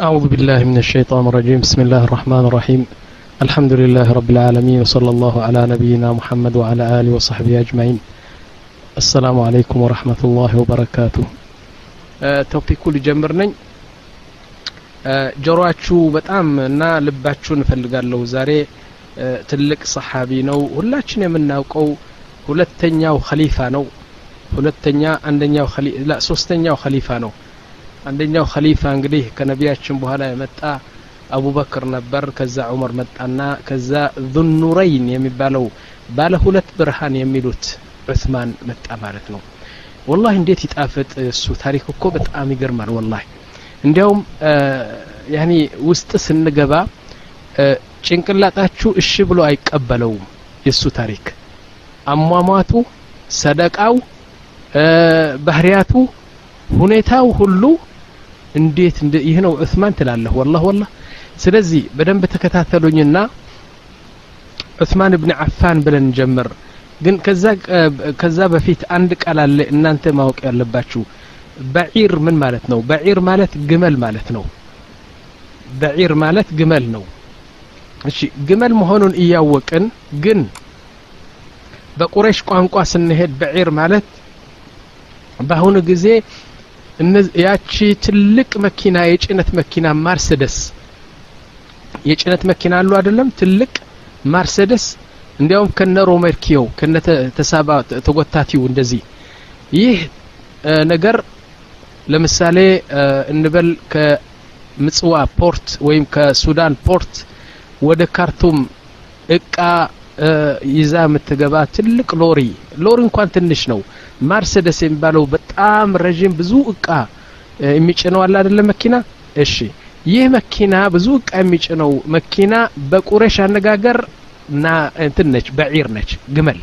أعوذ بالله من الشيطان الرجيم بسم الله الرحمن الرحيم الحمد لله رب العالمين وصلى الله على نبينا محمد وعلى آله وصحبه أجمعين السلام عليكم ورحمة الله وبركاته ቶፒኩ ልጀምር ነኝ ጆሮአችሁ በጣም እና ልባችሁን እፈልጋለሁ ዛሬ ትልቅ ሰሓቢ ነው ሁላችን የምናውቀው ሁለተኛው ኸሊፋ ነው ሁለተኛ አንደኛው ላ ሶስተኛው ኸሊፋ ነው አንደኛው ኸሊፋ እንግዲህ ከነቢያችን በኋላ የመጣ አቡበክር ነበር። ከዛ ዑመር መጣና ከዛ ዙኑረይን የሚባለው ባለ ሁለት ብርሃን የሚሉት ዑስማን መጣ ማለት ነው። ወላሂ እንዴት ይጣፍጥ እሱ! ታሪክ እኮ በጣም ይገርማል ወላሂ። እንዲያውም ያኒ ውስጥ ስንገባ ጭንቅላጣችሁ እሺ ብሎ አይቀበለውም የእሱ ታሪክ። አሟሟቱ ሰደቃው ባህሪያቱ ሁኔታው ሁሉ እንዴት ይህ ነው ዑስማን ትላለህ? ወላህ ወላህ ስለዚህ በደንብ ተከታተሉኝና ዑስማን ብን አፋን ብለን ጀምር። ግን ከዛ በፊት አንድ ቃል አለ እናንተ ማወቅ ያለባችሁ። በዒር ምን ማለት ነው? በዒር ማለት ግመል ማለት ነው። በዒር ማለት ግመል ነው። እሺ ግመል መሆኑን እያወቅን ግን በቁረሽ ቋንቋ ስንሄድ በዒር ማለት በአሁኑ ጊዜ ያቺ ትልቅ መኪና የጭነት መኪና ማርሴደስ። የጭነት መኪና አሉ አይደለም? ትልቅ ማርሴደስ። እንዲያውም ከነ ሮሜርኪዮ ከነ ተሳባ ተጎታቲው እንደዚህ። ይህ ነገር ለምሳሌ እንበል ከምጽዋ port ወይም ከሱዳን port ወደ ካርቱም እቃ ይዛ የምትገባ ትልቅ lorry። lorry እንኳን ትንሽ ነው ማርሴደስ የሚባለው በጣም ረዥም ብዙ እቃ የሚጭነው አለ አይደለም መኪና? እሺ ይህ መኪና ብዙ እቃ የሚጭነው መኪና በቁረሽ አነጋገር ና እንትን ነች بعير ነች ግመል።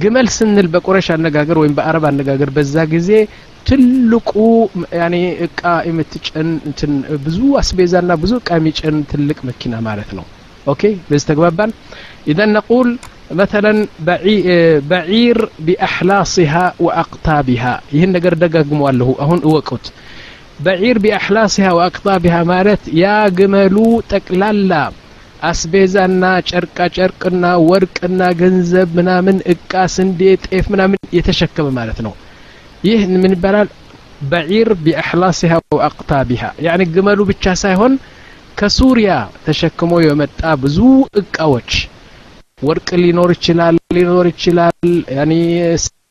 ግመል ስንል በቁረይሽ አነጋገር ወይም በአረብ አነጋገር በዛ ጊዜ ትልቁ ያኔ እቃ የምትጭን እንትን ብዙ አስቤዛና ብዙ እቃ የሚጭን ትልቅ መኪና ማለት ነው። okay በዚህ ተግባባን? إذن نقول مثلا بعير بأحلاسها وأقتابها ይህን ነገር ደጋግመዋለሁ። አሁን እወቁት። بعير بأحلاسها وأقتابها ማለት ያ ግመሉ ጠቅላላ አስቤዛና ጨርቃጨርቅና ወርቅና ገንዘብ ምናምን እቃ ስንዴ ጤፍ ምናምን የተሸከመ ማለት ነው። ይህ ምን ይባላል? በዒር ቢአሕላሲሃ ወአቅጣቢሃ ያኒ ግመሉ ብቻ ሳይሆን ከሱሪያ ተሸክሞ የመጣ ብዙ እቃዎች ወርቅ ሊኖር ይችላል ሊኖር ይችላል ያኒ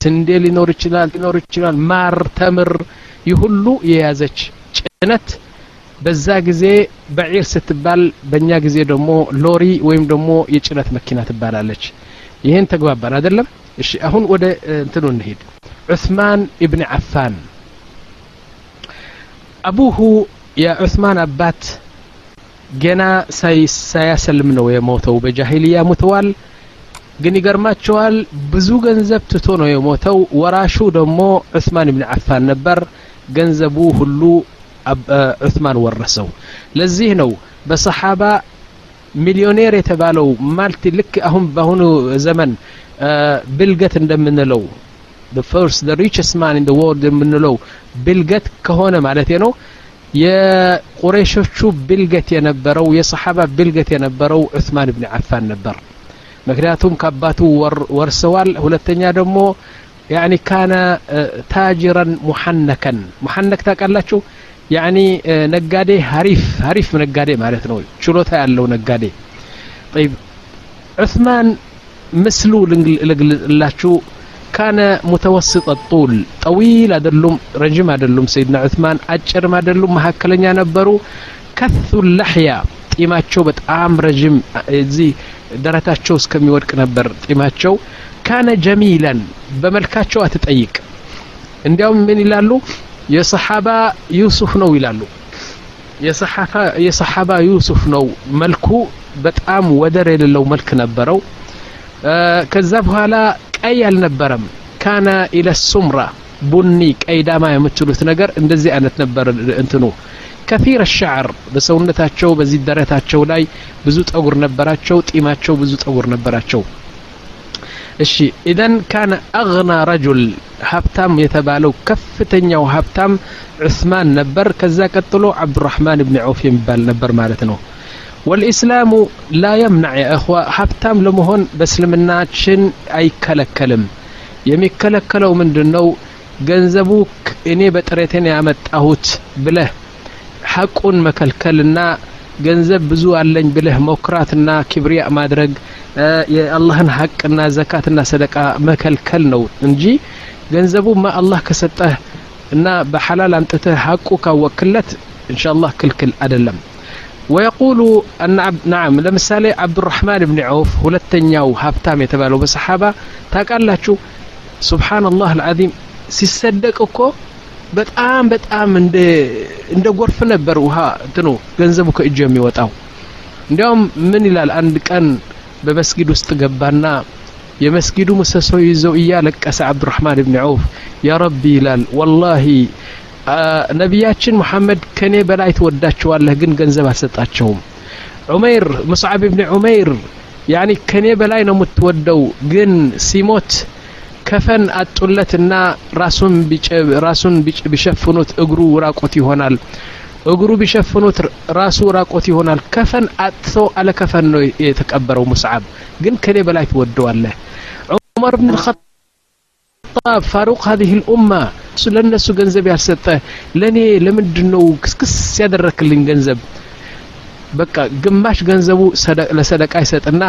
ስንዴ ሊኖር ይችላል ሊኖር ይችላል ማር ተምር ይህ የያዘች ጭነት። በዛ ጊዜ በዒር ስትባል በእኛ ጊዜ ደግሞ ሎሪ ወይም ደግሞ የጭነት መኪና ትባላለች። ይህን ተግባባን አይደለም? እሺ አሁን ወደ እንትኑ እንሄድ ዑስማን ኢብን አፋን አቡሁ የዑስማን አባት ገና ሳያሰልም ነው የሞተው። በጃሂልያ ሙተዋል። ግን ይገርማቸዋል ብዙ ገንዘብ ትቶ ነው የሞተው። ወራሹ ደግሞ ዑስማን ብን አፋን ነበር። ገንዘቡ ሁሉ ዑስማን ወረሰው። ለዚህ ነው በሰሓባ ሚሊዮኔር የተባለው ማልቲ ልክ አሁን በአሁኑ ዘመን ብልገት እንደምንለው the first the richest man የምንለው ብልገት ከሆነ ማለት ነው የቁረይሾቹ ብልገት የነበረው የሰሓባ ብልገት የነበረው ዑስማን ብን አፋን ነበር። ምክንያቱም ከአባቱ ወርሰዋል። ሁለተኛ ደግሞ ያኒ ካነ ታጅረን ሙሐነከን። ሙሐነክ ታውቃላችሁ? ያኒ ነጋዴ ሀሪፍ ሀሪፍ ነጋዴ ማለት ነው። ችሎታ ያለው ነጋዴ። ዑስማን ምስሉ ልግለጽላችሁ ካነ ሙተወስጥ ጡል ጠዊል አይደሉም ረጅም አይደሉም ሰይድና ዑስማን አጭርም አይደሉም መካከለኛ ነበሩ ከሱ ለሕያ ጢማቸው በጣም ረጅም እዚህ ደረታቸው እስከሚወድቅ ነበር። ጢማቸው ካነ ጀሚለን በመልካቸው አትጠይቅ። እንዲያውም ምን ይላሉ? የሰሓባ ዩሱፍ ነው ይላሉ። የሰሓባ ዩሱፍ ነው። መልኩ በጣም ወደር የሌለው መልክ ነበረው ከዛ በኋላ ቀይ አልነበረም። ካነ ኢለ ሱምራ ቡኒ ቀይ ዳማ የምትሉት ነገር እንደዚህ አይነት ነበር እንትኑ። ከፊር ሻዕር በሰውነታቸው በዚህ ደረታቸው ላይ ብዙ ጠጉር ነበራቸው ጢማቸው ብዙ ጠጉር ነበራቸው። እሺ ኢዘን ካነ አግና ረጁል ሀብታም የተባለው ከፍተኛው ሀብታም ዑስማን ነበር። ከዛ ቀጥሎ አብዱራህማን ብን ዐውፍ የሚባል ነበር ማለት ነው ወልኢስላሙ ላ የምናዕ ያ እኽዋ ሀብታም ለመሆን በእስልምናችን አይከለከልም። የሚከለከለው ምንድን ነው ገንዘቡ እኔ በጥሬቴን ያመጣሁት ብለህ ሐቁን መከልከልና ገንዘብ ብዙ አለኝ ብለህ መኩራትና ክብሪያ ማድረግ የአላህን ሐቅና ዘካትና ሰደቃ መከልከል ነው እንጂ ገንዘቡማ አላህ ከሰጠህ እና በሐላል አምጥተህ ሐቁ ካወክለት እንሻ አላህ ክልክል አይደለም ወየቁሉ ናም ለምሳሌ አብዱራህማን ብን ዐውፍ ሁለተኛው ሀብታም የተባለው በሰሓባ ታውቃላችሁ? ስብሓንላህ አልዓዚም ሲሰደቅ እኮ በጣም በጣም እንደ ጎርፍ ነበር ውሃ እንትኑ ገንዘቡ ከእጁ የሚወጣው። እንዲያውም ምን ይላል? አንድ ቀን በመስጊድ ውስጥ ገባና የመስጊዱ ምሰሶ ይዘው እያለቀሰ አብዱራህማን ብን ዐውፍ ያ ረቢ ይላል ወላሂ ነቢያችን ሙሐመድ ከኔ በላይ ትወዳቸዋለህ ግን ገንዘብ አልሰጣቸውም። ዑመይር ሙስዓብ ብን ዑመይር ያኒ ከኔ በላይ ነው የምትወደው ግን ሲሞት ከፈን አጡለትና ራሱን ራሱን ቢሸፍኑት እግሩ ራቆት ይሆናል። እግሩ ቢሸፍኑት ራሱ ራቆት ይሆናል። ከፈን አጥቶ አለ ከፈን ነው የተቀበረው ሙስዓብ ግን ከኔ በላይ ትወደዋለህ። ዑመር ብን ጣብ ፋሩቅ ሀዚህ ልኡማ እሱ ለእነሱ ገንዘብ ያልሰጠ ለእኔ ለምንድን ነው ክስክስ ያደረክልኝ ገንዘብ? በቃ ግማሽ ገንዘቡ ለሰደቃ ይሰጥና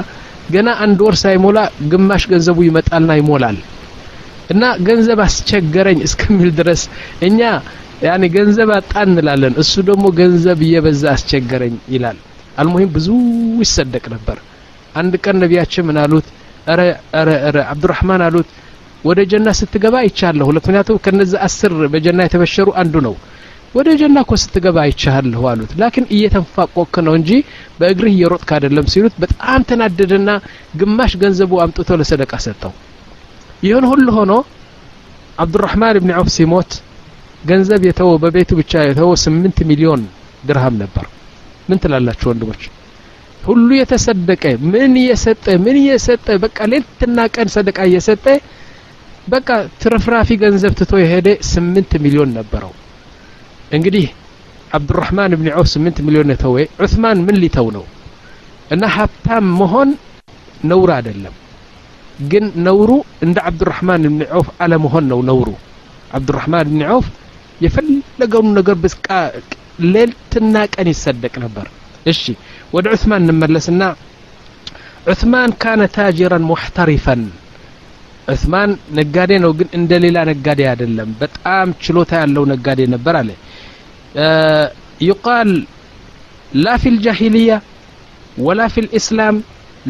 ገና አንድ ወር ሳይሞላ ግማሽ ገንዘቡ ይመጣልና ይሞላል። እና ገንዘብ አስቸገረኝ እስከሚል ድረስ እኛ ያኔ ገንዘብ አጣ እንላለን። እሱ ደግሞ ገንዘብ እየበዛ አስቸገረኝ ይላል። አልሙሂም ብዙ ይሰደቅ ነበር። አንድ ቀን ነቢያችን ምን አሉት? ኧረ ኧረ ኧረ አብዱራህማን አሉት ወደ ጀና ስትገባ አይቻለሁ። ምክንያቱም ከነዚ አስር በጀና የተበሸሩ አንዱ ነው። ወደ ጀና እኮ ስትገባ አይቻለሁ አሉት። ላኪን እየተንፋቆክ ነው እንጂ በእግርህ እየሮጥክ አይደለም ሲሉት በጣም ተናደደና ግማሽ ገንዘቡ አምጥቶ ለሰደቃ ሰጠው። ይህን ሁሉ ሆኖ አብዱራህማን ብን ዐውፍ ሲሞት ገንዘብ የተወ በቤቱ ብቻ የተወ ስምንት ሚሊዮን ድርሃም ነበር። ምን ትላላችሁ ወንድሞች? ሁሉ የተሰደቀ ምን እየሰጠ ምን እየሰጠ በቃ ሌትና ቀን ሰደቃ እየሰጠ በቃ ትርፍራፊ ገንዘብ ትቶ የሄደ ስምንት ሚሊዮን ነበረው። እንግዲህ አብዱራህማን ብን ዐውፍ ስምንት ሚሊዮን የተወ። ዑስማን ምን ሊተው ነው? እና ሀብታም መሆን ነውር አይደለም። ግን ነውሩ እንደ አብዱራህማን ብን ዐውፍ አለመሆን ነው ነውሩ። አብዱራህማን ብን ዐውፍ የፈለገውን ነገር በቃ ሌልትና ቀን ይሰደቅ ነበር። እሺ ወደ ዑስማን እንመለስና ዑስማን كان تاجرا محترفا ዑስማን ነጋዴ ነው፣ ግን እንደ ሌላ ነጋዴ አይደለም። በጣም ችሎታ ያለው ነጋዴ ነበር አለ። يقال لا في الجاهلية ولا في الإسلام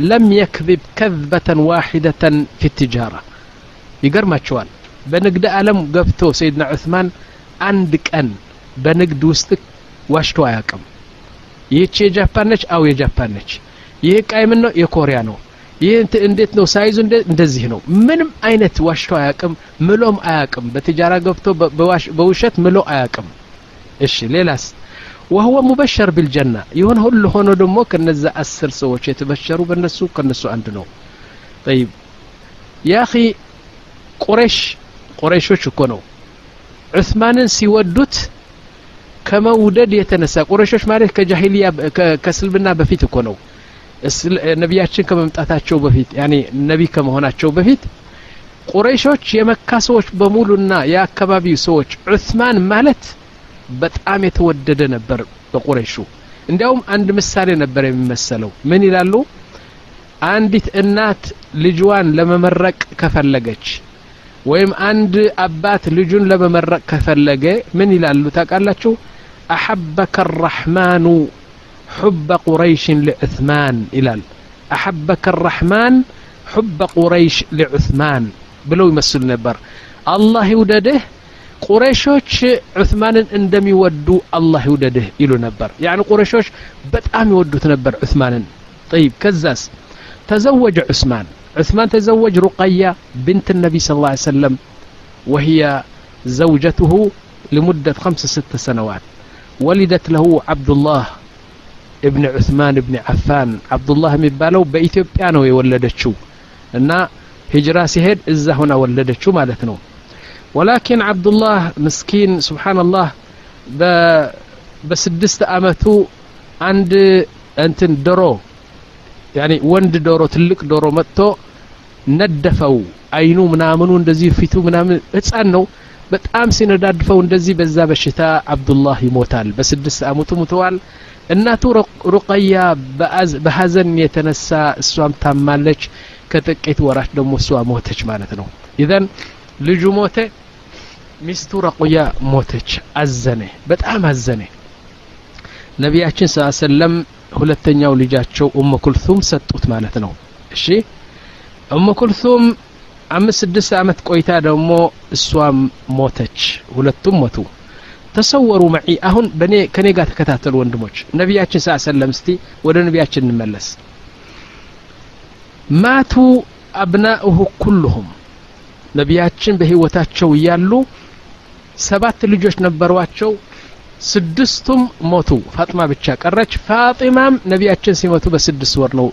لم يكذب كذبة واحدة في التجارة። ይገርማቸዋል። በንግድ አለም ገብቶ ሰይድና ዑስማን አንድ ቀን በንግድ ውስጥ ዋሽቶ አያቅም ይህቺ የጃፓን ነች፣ አው የጃፓን ነች። ይህ እቃ ነው? የኮሪያ ነው። ይህ እንዴት ነው ሳይዙ? እንደዚህ ነው። ምንም አይነት ዋሽቶ አያቅም፣ ምሎም አያቅም። በትጃራ ገብቶ በውሸት ምሎ አያቅም። እሺ ሌላስ? ወህወ ሙበሸር ቢልጀና ይሁን ሁሉ ሆኖ ደግሞ ከነዛ አስር ሰዎች የተበሸሩ በነሱ ከነሱ አንድ ነው። ጠይብ ያኺ ቁሬሽ ቁሬሾች እኮ ነው ዑስማንን ሲወዱት ከመውደድ የተነሳ ቁረሾች ማለት ከጃሂልያ ከእስልምና በፊት እኮ ነው ነቢያችን ከመምጣታቸው በፊት ያኔ ነቢ ከመሆናቸው በፊት ቁረይሾች የመካ ሰዎች በሙሉና የአካባቢው ሰዎች ዑስማን ማለት በጣም የተወደደ ነበር በቁረይሹ። እንዲያውም አንድ ምሳሌ ነበር የሚመሰለው። ምን ይላሉ? አንዲት እናት ልጅዋን ለመመረቅ ከፈለገች ወይም አንድ አባት ልጁን ለመመረቅ ከፈለገ ምን ይላሉ ታውቃላችሁ? አሐበከ አራሕማኑ ሑበ ቁረይሽን ለዑስማን ይላል አሐበከ አራሕማን ሑበ ቁረይሽ ለዑስማን ብለው ይመስሉ ነበር አላህ ይውደድህ ቁረይሾች ዑስማንን እንደሚወዱ አላህ ይውደድህ ይሉ ነበር ያኒ ቁረይሾች በጣም ይወዱት ነበር ዑስማንን طيب كزاس تزوج عثمان عثمان تزوج رقية بنت النبي صلى الله عليه وسلم وهي زوجته لمدة خمس ست سنوات ولدت له عبد الله እብን ዑስማን እብን አፋን አብዱላህ የሚባለው በኢትዮጵያ ነው የወለደችው እና ሂጅራ ሲሄድ እዛ ሁና ወለደችው ማለት ነው። ወላኪን አብዱላህ ምስኪን ስብሓንላህ በስድስት አመቱ አንድ እንትን ዶሮ ያኒ ወንድ ዶሮ ትልቅ ዶሮ መጥቶ ነደፈው። አይኑ ምናምኑ እንደዚህ ፊቱ ምናምን ህፃን ነው። በጣም ሲነዳድፈው እንደዚህ በዛ በሽታ አብዱላህ ይሞታል። በስድስት አመቱ ሙተዋል። እናቱ ሩቀያ በሀዘን የተነሳ እሷም ታማለች። ከጥቂት ወራት ደግሞ እሷ ሞተች ማለት ነው። ኢዘን ልጁ ሞተ ሚስቱ ረቁያ ሞተች። አዘነ በጣም አዘነ። ነቢያችን ስ ሰለም ሁለተኛው ልጃቸው ኡመ ኩልቱም ሰጡት ማለት ነው። እሺ ኡመ ኩልቱም አምስት ስድስት ዓመት ቆይታ ደግሞ እሷም ሞተች። ሁለቱም ሞቱ ተሰወሩ መዒ። አሁን በኔ ከኔ ጋር ተከታተሉ ወንድሞች። ነቢያችን ስ ሰለም እስቲ ወደ ነቢያችን እንመለስ። ማቱ አብናኡሁ ኩልሁም። ነቢያችን በህይወታቸው እያሉ ሰባት ልጆች ነበሯቸው። ስድስቱም ሞቱ። ፋጥማ ብቻ ቀረች። ፋጢማም ነቢያችን ሲሞቱ በስድስት ወር ነው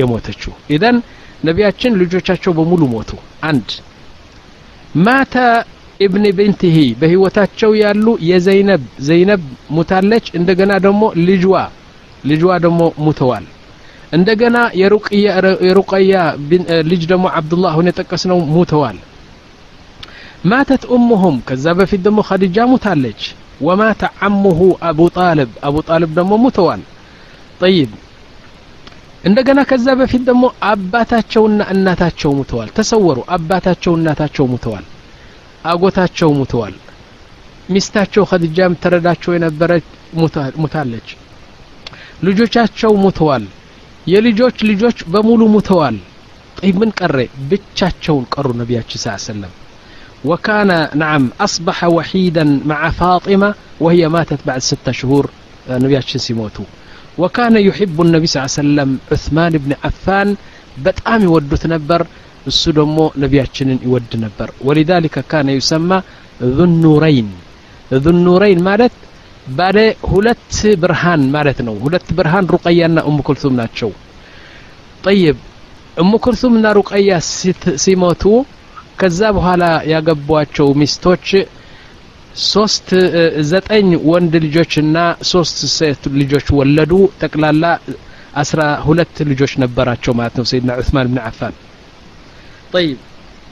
የሞተችው። ኢዘን ነቢያችን ልጆቻቸው በሙሉ ሞቱ። አንድ ማተ ኢብን ብንትሂ በህይወታቸው ያሉ የዘይነብ ዘይነብ ሙታለች። እንደገና ደግሞ ልጅዋ ልጅዋ ደግሞ ሙተዋል። እንደገና የሩቀያ ልጅ ደግሞ አብዱላህ አሁን የጠቀስነው ሙተዋል። ማተት ኡሙሁም ከዛ በፊት ደግሞ ኸዲጃ ሙታለች። ወማተ አሙሁ አቡ ጣልብ አቡ ጣልብ ደግሞ ሙተዋል። ጠይብ። እንደገና ከዛ በፊት ደግሞ አባታቸውና እናታቸው ሙተዋል። ተሰወሩ። አባታቸው እናታቸው ሙተዋል አጎታቸው ሙተዋል ሚስታቸው ኸዲጃ የምትረዳቸው የነበረች ሙታለች ልጆቻቸው ሙተዋል የልጆች ልጆች በሙሉ ሙተዋል ጠይብ ምን ቀረ ብቻቸውን ቀሩ ነቢያችን ስ ሰለም وكان نعم أصبح وحيدا مع فاطمة وهي ماتت بعد ستة شهور نبياتشن سيموتو وكان يحب النبي صلى الله عليه وسلم عثمان بن عفان بتأم يودت نبر እሱ ደግሞ ነቢያችንን ይወድ ነበር። ወሊዛሊከ ካነ ዩሰማ ዙኑረይን። ዙኑረይን ማለት ባለ ሁለት ብርሃን ማለት ነው። ሁለት ብርሃን ሩቀያና እሙ ኩልሱም ናቸው። ጠይብ እሙ ኩልሱምና ሩቀያ ሲሞቱ ከዛ በኋላ ያገቧቸው ሚስቶች ሶስት ዘጠኝ ወንድ ልጆችና ሶስት ሴት ልጆች ወለዱ። ጠቅላላ አስራ ሁለት ልጆች ነበራቸው ማለት ነው። ሰይድና ዑስማን ብን አፋን። ጠይብ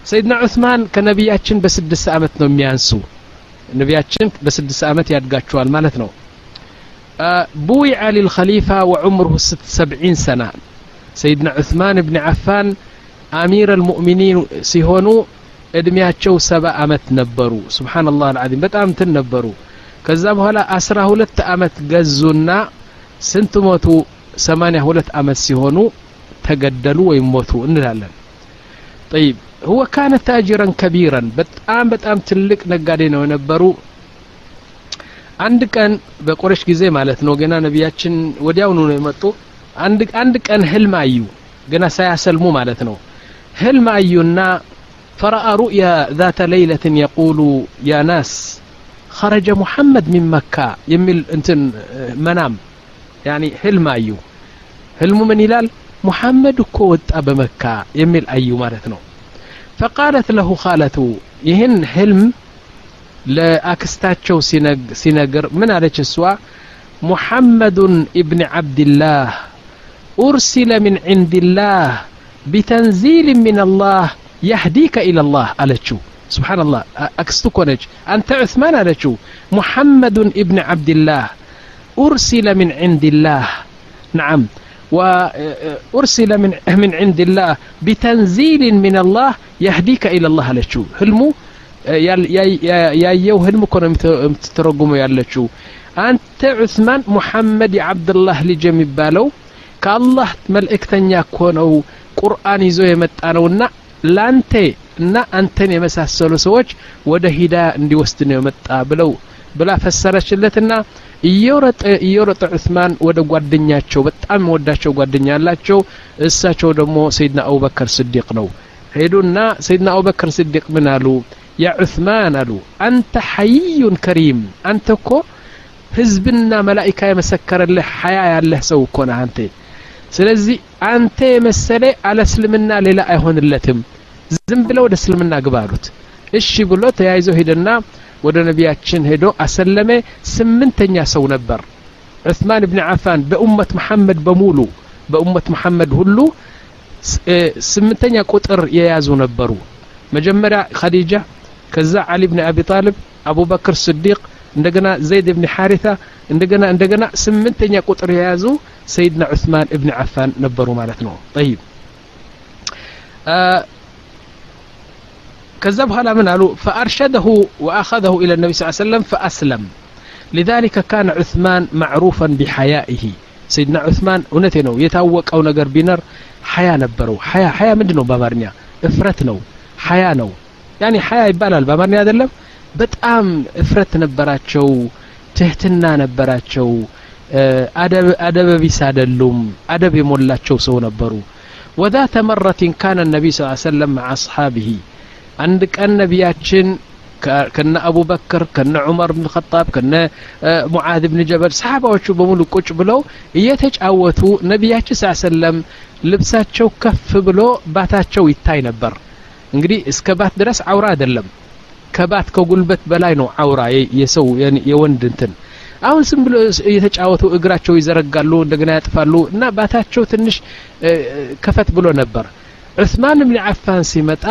ሰይድና ዑስማን ከነቢያችን በስድስት ዓመት ነው የሚያንሱ። ነቢያችን በስድስት ዓመት ያድጋቸዋል ማለት ነው። ቡይዐ ሊልኸሊፋ ወዑምሩሁ ሰብዒን ሰና። ሰይድና ዑስማን ብን አፋን አሚር አልሙእሚኒን ሲሆኑ እድሜያቸው ሰባ አመት ነበሩ። ስብሓንላህ አልዓዚም በጣም እንትን ነበሩ። ከዛ በኋላ አስራ ሁለት አመት ገዙና ስንት ሞቱ? ሰማንያ ሁለት አመት ሲሆኑ ተገደሉ ወይም ሞቱ እንላለን ጠይብ ሁወ ካነ ታጅረን ከቢረን በጣም በጣም ትልቅ ነጋዴ ነው የነበሩ. አንድ ቀን በቆረሽ ጊዜ ማለት ነው ገና ነቢያችን ወዲያውኑ ነው የመጡ። አንድ ቀን ህልም አዩ ገና ሳያሰልሙ ማለት ነው። ህልም አዩና ፈረአ ሩእያ ዛተ ለይለትን የቁሉ ያ ናስ ኸረጀ ሙሐመድ ሚን መካ የሚል እንትን መናም ያኒ ህልም አዩ። ህልሙ ምን ይላል? محمد كوت أبا مكة يميل أي مارتنو فقالت له خالته يهن حلم لأكستاتشو سينجر من عليك السوا محمد ابن عبد الله أرسل من عند الله بتنزيل من الله يهديك إلى الله ألتشو سبحان الله أكستوكونج أنت عثمان ألتشو محمد ابن عبد الله أرسل من عند الله. نعم. وأرسل من من عند الله بتنزيل من الله يهديك إلى الله ألتشو هلمو ያየው ህልም እኮ ነው የምትተረጉመው ያለችው አንተ ዑስማን ሙሐመድ የዓብድላህ ልጅ የሚባለው ከአላህ መልእክተኛ እኮ ነው ቁርአን ይዞ የመጣ ነውና ላንተ እና አንተን የመሳሰሉ ሰዎች ወደ ሂዳያ እንዲወስድ ነው የመጣ ብለው ብላ ፈሰረችለትና እየሮጠ እየሮጠ ዑስማን ወደ ጓደኛቸው በጣም የወዳቸው ጓደኛ ያላቸው እሳቸው ደግሞ ሰይድና አቡበከር ስዲቅ ነው። ሄዱና ሰይድና አቡበከር ስዲቅ ምን አሉ? ያ ዑስማን አሉ አንተ ሐይዩን ከሪም አንተ እኮ ህዝብና መላኢካ የመሰከረልህ ሐያ ያለህ ሰው እኮ ነህ አንተ። ስለዚህ አንተ የመሰለ አለ እስልምና ሌላ አይሆንለትም ዝም ብለው ወደ እስልምና ግባ አሉት። እሺ ብሎ ተያይዘው ሄደና ወደ ነቢያችን ሄዶ አሰለመ። ስምንተኛ ሰው ነበር። ዑስማን ብን ዓፋን በኡመት መሐመድ በሙሉ በኡመት መሐመድ ሁሉ ስምንተኛ ቁጥር የያዙ ነበሩ። መጀመሪያ ኸዲጃ ከዛ ዓሊ ብን አቢ ጣልብ አቡበክር ስዲቅ እንደገና ዘይድ ብን ሓሪታ እንደገና እንደገና ስምንተኛ ቁጥር የያዙ ሰይድና ዑስማን እብን ዓፋን ነበሩ ማለት ነው። ጠይብ كذا بها من قالوا فأرشده وأخذه إلى النبي صلى الله عليه وسلم فأسلم. لذلك كان عثمان معروفا بحيائه. سيدنا عثمان اونتينو يتاوق أو نقر بينر حيا نبرو. حيا حيا مدنو بامرنيا؟ افرتنو حيا نو. يعني حيا يبالال بامرنيا ادلم بتأم إفرت نبراچو تهتنا نبراچو آه، ادب أدب بيسادلوم أدب يمولاچو سو نبرو. وذات مرة كان النبي صلى الله عليه وسلم مع أصحابه. አንድ ቀን ነቢያችን ከነ አቡበክር ከነ ዑመር ብን ኸጣብ ከነ ሙዓዝ ብን ጀበል ሰሓባዎቹ በሙሉ ቁጭ ብለው እየተጫወቱ ነቢያችን ስ ሰለም ልብሳቸው ከፍ ብሎ ባታቸው ይታይ ነበር። እንግዲህ እስከ ባት ድረስ አውራ አይደለም። ከባት ከጉልበት በላይ ነው አውራ የሰው የወንድ እንትን። አሁን ስም ብሎ እየተጫወቱ እግራቸው ይዘረጋሉ እንደገና ያጥፋሉ እና ባታቸው ትንሽ ከፈት ብሎ ነበር። ዑስማን ብን አፋን ሲመጣ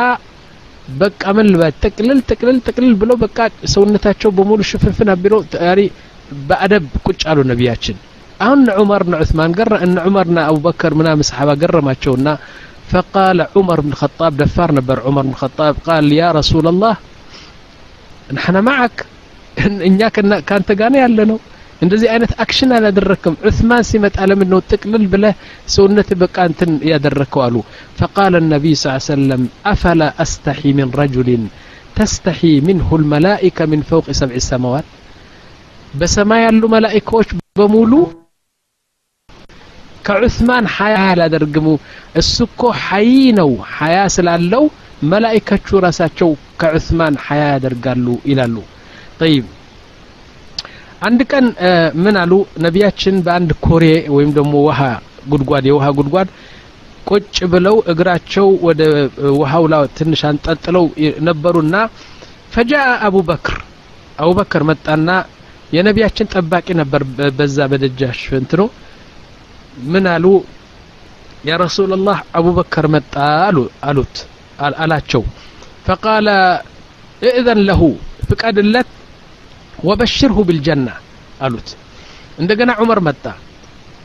በቃ ምን ልበት ጥቅልል ጥቅልል ጥቅልል ብሎ በቃ ሰውነታቸው በሙሉ ሽፍንፍን አቢሎ ያሪ በአደብ ቁጭ አሉ ነቢያችን አሁን ዑመርና ዑስማን ገረ እነ ዑመርና አቡበከር ምናምን ሰሓባ ገረማቸውና فقال عمر بن الخطاب دفار نبر عمر بن الخطاب قال يا رسول الله نحن معك እኛ ካንተ ጋር ነው ያለ ነው እንደዚህ አይነት አክሽን አላደረክም ዑስማን ሲመጣ ለምን ነው ጥቅልል ብለህ ሰውነት በቃ እንትን ያደረከው አሉ ፈቃለ ነቢይ ስ ሰለም አፈላ አስተሒ ምን ረጁልን ተስተሒ ምንሁ ልመላኢከ ምን ፈውቅ ሰብዕ ሰማዋት በሰማይ ያሉ መላኢካዎች በሙሉ ከዑስማን ሀያ አላደርግሙ እሱ እኮ ሀይ ነው ሀያ ስላለው መላኢካቹ ራሳቸው ከዑስማን ሀያ ያደርጋሉ ይላሉ ጠይብ አንድ ቀን ምን አሉ? ነቢያችን በአንድ ኮሬ ወይም ደግሞ ውሃ ጉድጓድ የውሃ ጉድጓድ ቁጭ ብለው እግራቸው ወደ ውሃው ላይ ትንሽ አንጠልጥለው ነበሩና ፈጃ አቡበክር አቡበክር መጣና የነቢያችን ጠባቂ ነበር በዛ በደጃሽ እንትኑ። ምን አሉ? ያ ረሱላላህ አቡበከር መጣ አሉ አሉት አላቸው። ፈቃለ እእዘን ለሁ ፍቀድለት ወበሽርሁ ብልጀና አሉት። እንደገና ዑመር መጣ።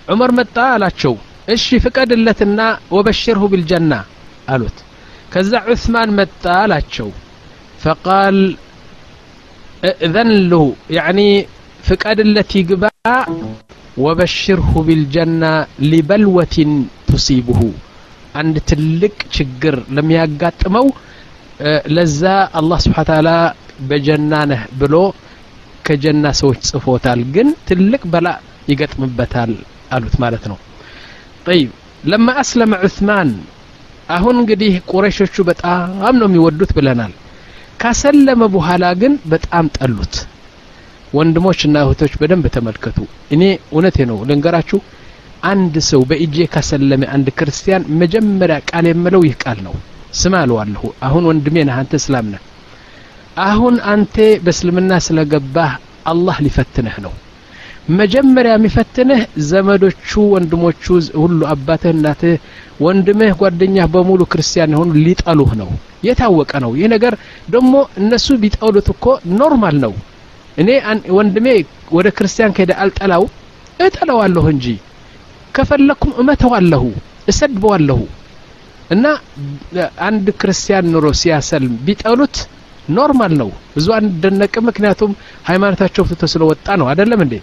ዑመር መጣ አላቸው እሺ ፍቀድለትና ወበሽርሁ ብልጀና አሉት። ከዛ ዑስማን መጣ አላቸው ፈቃል እእዘን ለሁ ፍቀድለት ይግባ ወበሽርሁ ቢልጀና ሊበልወትን ቱሲብሁ አንድ ትልቅ ችግር ለሚያጋጥመው ለዛ አላህ ስብሓን ታላ በጀና ነህ ብሎ ከጀና ሰዎች ጽፎታል ግን ትልቅ በላ ይገጥምበታል አሉት ማለት ነው። ጠይብ። ለማ አስለመ ዑስማን አሁን እንግዲህ ቁረሾቹ በጣም ነው የሚወዱት ብለናል። ካሰለመ በኋላ ግን በጣም ጠሉት። ወንድሞችና እህቶች በደንብ ተመልከቱ። እኔ እውነቴ ነው ልንገራችሁ አንድ ሰው በእጄ ካሰለመ አንድ ክርስቲያን መጀመሪያ ቃል የምለው ይህ ቃል ነው። ስማ አለዋለሁ። አሁን ወንድሜ ነህ አንተ እስላም ነህ አሁን አንተ በእስልምና ስለገባህ አላህ ሊፈትንህ ነው። መጀመሪያ የሚፈትንህ ዘመዶቹ ወንድሞቹ ሁሉ አባትህ እናትህ ወንድምህ ጓደኛህ በሙሉ ክርስቲያን የሆኑ ሊጠሉህ ነው። የታወቀ ነው። ይህ ነገር ደግሞ እነሱ ቢጠሉት እኮ normal ነው። እኔ ወንድሜ ወደ ክርስቲያን ከሄደ አልጠላው እጠላዋለሁ እንጂ። ከፈለኩም እመታዋለሁ እሰድበዋለሁ። እና አንድ ክርስቲያን ኑሮ ሲያሰልም ቢጠሉት normal ነው። ብዙ አንደነቅ ምክንያቱም ሃይማኖታቸው ፍቶ ስለወጣ ነው። አይደለም እንዴ?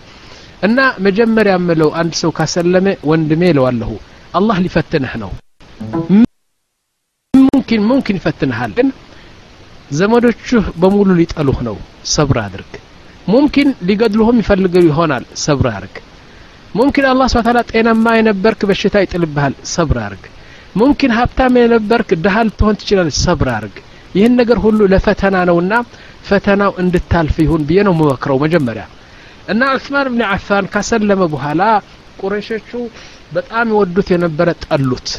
እና መጀመሪያ ምለው አንድ ሰው ካሰለመ ወንድሜ እለዋለሁ አላህ ሊፈትንህ ነው። ሙምኪን ሙምኪን ይፈትንሃል ግን ዘመዶችህ በሙሉ ሊጠሉህ ነው። ሰብር አድርግ። ሙምኪን ሊገድሉህም ይፈልገው ይሆናል ሰብር አድርግ። ሙምኪን አላህ ስብሐ ተዓላ ጤናማ የነበርክ በሽታ ይጥልብሃል ሰብር አድርግ። ሙምኪን ሀብታም የነበርክ ድሃ ልትሆን ትችላለች ሰብር አድርግ ይህን ነገር ሁሉ ለፈተና ነውና ፈተናው እንድታልፍ ይሁን ብዬ ነው የምመክረው መጀመሪያ። እና ዑስማን ብን አፋን ካሰለመ በኋላ ቁረሾቹ በጣም ይወዱት የነበረ ጠሉት።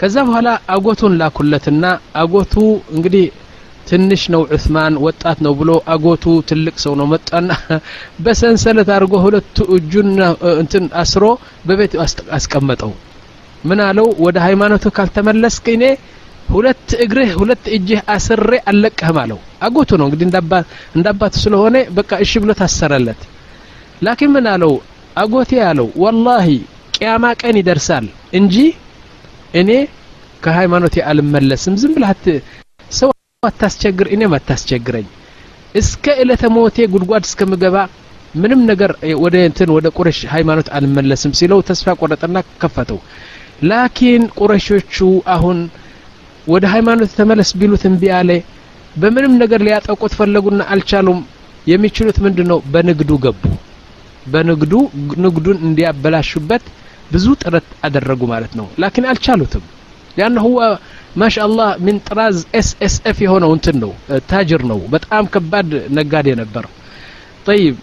ከዛ በኋላ አጎቱን ላኩለትና አጎቱ እንግዲህ ትንሽ ነው ዑስማን ወጣት ነው ብሎ አጎቱ ትልቅ ሰው ነው መጣና በሰንሰለት አድርጎ ሁለቱ እጁን እንትን አስሮ በቤት አስቀመጠው። ምን አለው? ወደ ሃይማኖቱ ካልተመለስክ እኔ ሁለት እግርህ ሁለት እጅህ አስሬ አልለቅህም አለው። አጎቱ ነው እንግዲህ እንዳባቱ ስለሆነ በቃ እሺ ብሎ ታሰረለት። ላኪን ምን አለው? አጎቴ አለው ወላሂ ቅያማ ቀን ይደርሳል እንጂ እኔ ከሃይማኖቴ አልመለስም። ዝም ብለህ ሰው አታስቸግር እኔም አታስቸግረኝ። እስከ እለተ ሞቴ ጉድጓድ እስከምገባ ምንም ነገር ወደ እንትን ወደ ቁረሽ ሃይማኖት አልመለስም ሲለው ተስፋ ቆረጠና ከፈተው። ላኪን ቁረሾቹ አሁን ወደ ሃይማኖት ተመለስ ቢሉት እምቢ አለ። በምንም ነገር ሊያጠቁት ፈለጉና አልቻሉም። የሚችሉት ምንድን ነው በንግዱ ገቡ። በንግዱ ንግዱን እንዲያበላሹበት ብዙ ጥረት አደረጉ ማለት ነው። ላኪን አልቻሉትም። ያን ሁወ ማሻአላህ ምን ጥራዝ ኤስ ኤስ ኤፍ የሆነው እንትን ነው ታጅር ነው። በጣም ከባድ ነጋዴ ነበር። ጠይብ።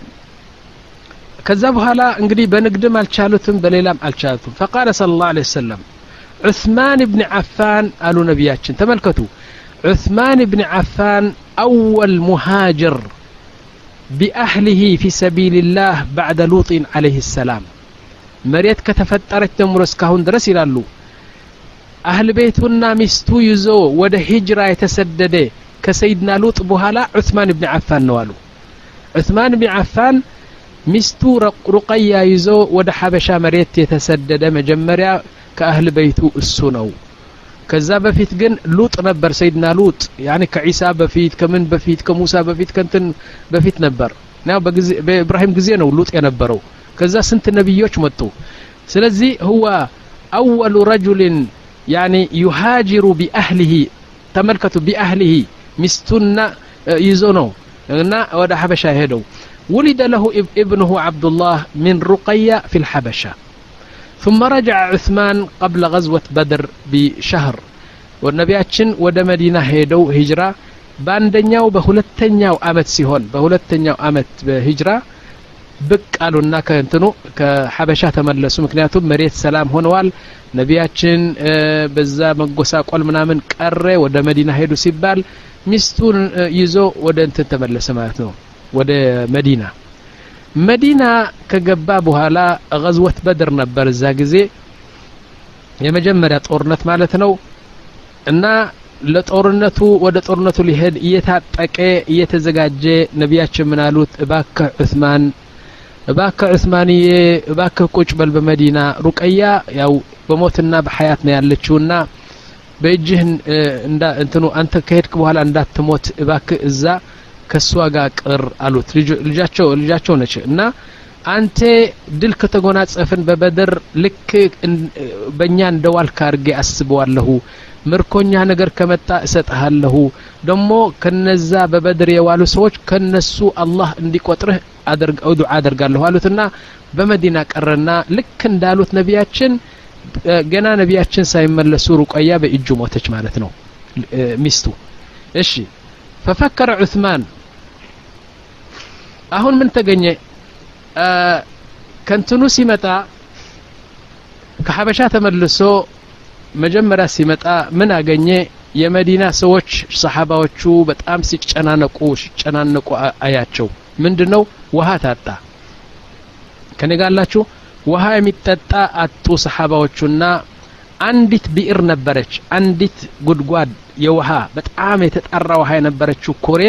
ከዛ በኋላ እንግዲህ በንግድም አልቻሉትም በሌላም አልቻሉትም። ፈቃለ ስለ ላሁ ለ ወሰለም ዑስማን ብን ዓፋን አሉ ነቢያችን ተመልከቱ ዑስማን ብን ዓፋን አወል ሙሃጅር ቢአህሊህ ፊ ሰቢልላህ ባዕደ ሉጢን ዓለይህ ሰላም መሬት ከተፈጠረች ጀምሮ እስካሁን ድረስ ይላሉ አህል ቤቱና ሚስቱ ይዞ ወደ ሂጅራ የተሰደደ ከሰይድና ሉጥ በኋላ ዑስማን ብን ዓፋን ነው አሉ። ዑስማን ብን ዓፋን ሚስቱ ሩቀያ ይዞ ወደ ሐበሻ መሬት የተሰደደ መጀመሪያ ከአህል በይቱ እሱ ነው ከዛ በፊት ግን ሉጥ ነበር ሰይድና ሉጥ ያኒ ከዒሳ በፊት ከምን በፊት ከሙሳ በፊት ከንትን በፊት ነበር ና በኢብራሂም ጊዜ ነው ሉጥ የነበረው ከዛ ስንት ነቢዮች መጡ ስለዚህ ሁዋ አወሉ ረጁልን ያኒ ዩሃጅሩ ቢአህሊሂ ተመልከቱ ቢአህሊሂ ሚስቱና ይዞ ነው እና ወደ ሐበሻ ሄደው ولد له ابنه عبد الله من رقية في الحبشة ثم رجع عثمان قبل غزوة بدر بشهر والنبياتشن ود مدينة هيدو هجرة በአንደኛው በሁለተኛው አመት ሲሆን በሁለተኛው አመት በሂጅራ ብቅ አሉና ከእንትኑ ከሐበሻ ተመለሱ ምክንያቱም መሬት ሰላም ሆነዋል ነቢያችን በዛ መጎሳቆል ምናምን ቀረ ወደ መዲና ሄዱ ሲባል ሚስቱን ይዞ ወደ እንትን ተመለሰ ማለት ነው ወደ መዲና መዲና ከገባ በኋላ ገዝወት በድር ነበር እዛ ጊዜ የመጀመሪያ ጦርነት ማለት ነው። እና ለጦርነቱ ወደ ጦርነቱ ሊሄድ እየታጠቀ እየተዘጋጀ ነቢያችን ምን አሉት? እባክህ ዑስማን እባክህ ዑስማንዬ እባክህ ቁጭ በል በመዲና ሩቀያ ያው በሞትና በሐያት ነው ያለችውና በእጅህ እንትኑ አንተ ከሄድክ በኋላ እንዳትሞት እባክህ እዛ ከእሷ ጋር ቅር አሉት። ልጃቸው ልጃቸው ነች እና አንተ ድል ከተጎናጸፍን በበድር ልክ በእኛ እንደ ዋልካ አድርጌ አስበዋለሁ። ምርኮኛ ነገር ከመጣ እሰጥሃለሁ። ደግሞ ከነዛ በበድር የዋሉ ሰዎች ከነሱ አላህ እንዲቆጥርህ ዱዓ አደርጋለሁ አሉትና በመዲና ቀረና ልክ እንዳሉት ነቢያችን ገና ነቢያችን ሳይመለሱ ሩቀያ በእጁ ሞተች ማለት ነው። ሚስቱ። እሺ። ፈፈከረ ዑስማን አሁን ምን ተገኘ? ከንትኑ ሲመጣ ከሐበሻ ተመልሶ መጀመሪያ ሲመጣ ምን አገኘ? የመዲና ሰዎች ሰሓባዎቹ በጣም ሲጨናነቁ ሲጨናነቁ አያቸው። ምንድን ነው ውሃ ታጣ። ከነጋላችሁ ውሃ የሚጠጣ አጡ ሰሓባዎቹና አንዲት ብዕር ነበረች። አንዲት ጉድጓድ የውሃ በጣም የተጣራ ውሃ የነበረችው ኮሬ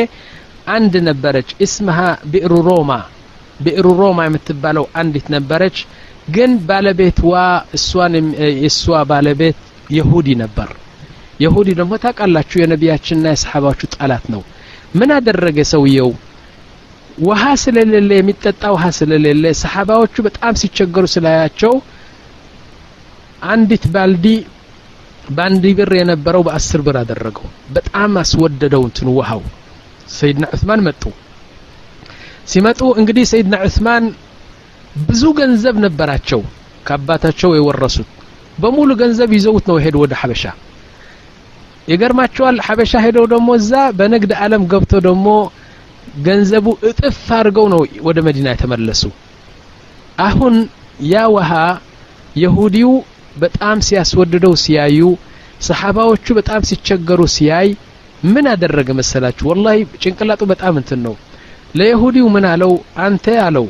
አንድ ነበረች። እስምሃ ብዕሩ ሮማ። ብዕሩ ሮማ የምትባለው አንዲት ነበረች። ግን ባለቤትዋ እሷን የእሷ ባለቤት የሁዲ ነበር። የሁዲ ደግሞ ታውቃላችሁ የነቢያችንና የሰሓባዎቹ ጠላት ነው። ምን አደረገ ሰውየው? ውሃ ስለሌለ የሚጠጣ ውሃ ስለሌለ ሰሓባዎቹ በጣም ሲቸገሩ ስላያቸው አንዲት ባልዲ በአንድ ብር የነበረው በአስር ብር አደረገው። በጣም አስወደደው እንትን ውሃው ሰይድና ዑስማን መጡ። ሲመጡ እንግዲህ ሰይድና ዑስማን ብዙ ገንዘብ ነበራቸው ከአባታቸው የወረሱት። በሙሉ ገንዘብ ይዘውት ነው ሄዱ ወደ ሐበሻ። ይገርማቸዋል ሐበሻ ሄደው ደግሞ እዛ በንግድ ዓለም ገብተው ደግሞ ገንዘቡ እጥፍ አድርገው ነው ወደ መዲና የተመለሱ። አሁን ያ ውሃ የሁዲው በጣም ሲያስወድደው ሲያዩ ሰሓባዎቹ በጣም ሲቸገሩ ሲያይ ምን አደረገ መሰላችሁ? ወላሂ ጭንቅላጡ በጣም እንትን ነው። ለየሁዲው ምን አለው? አንተ አለው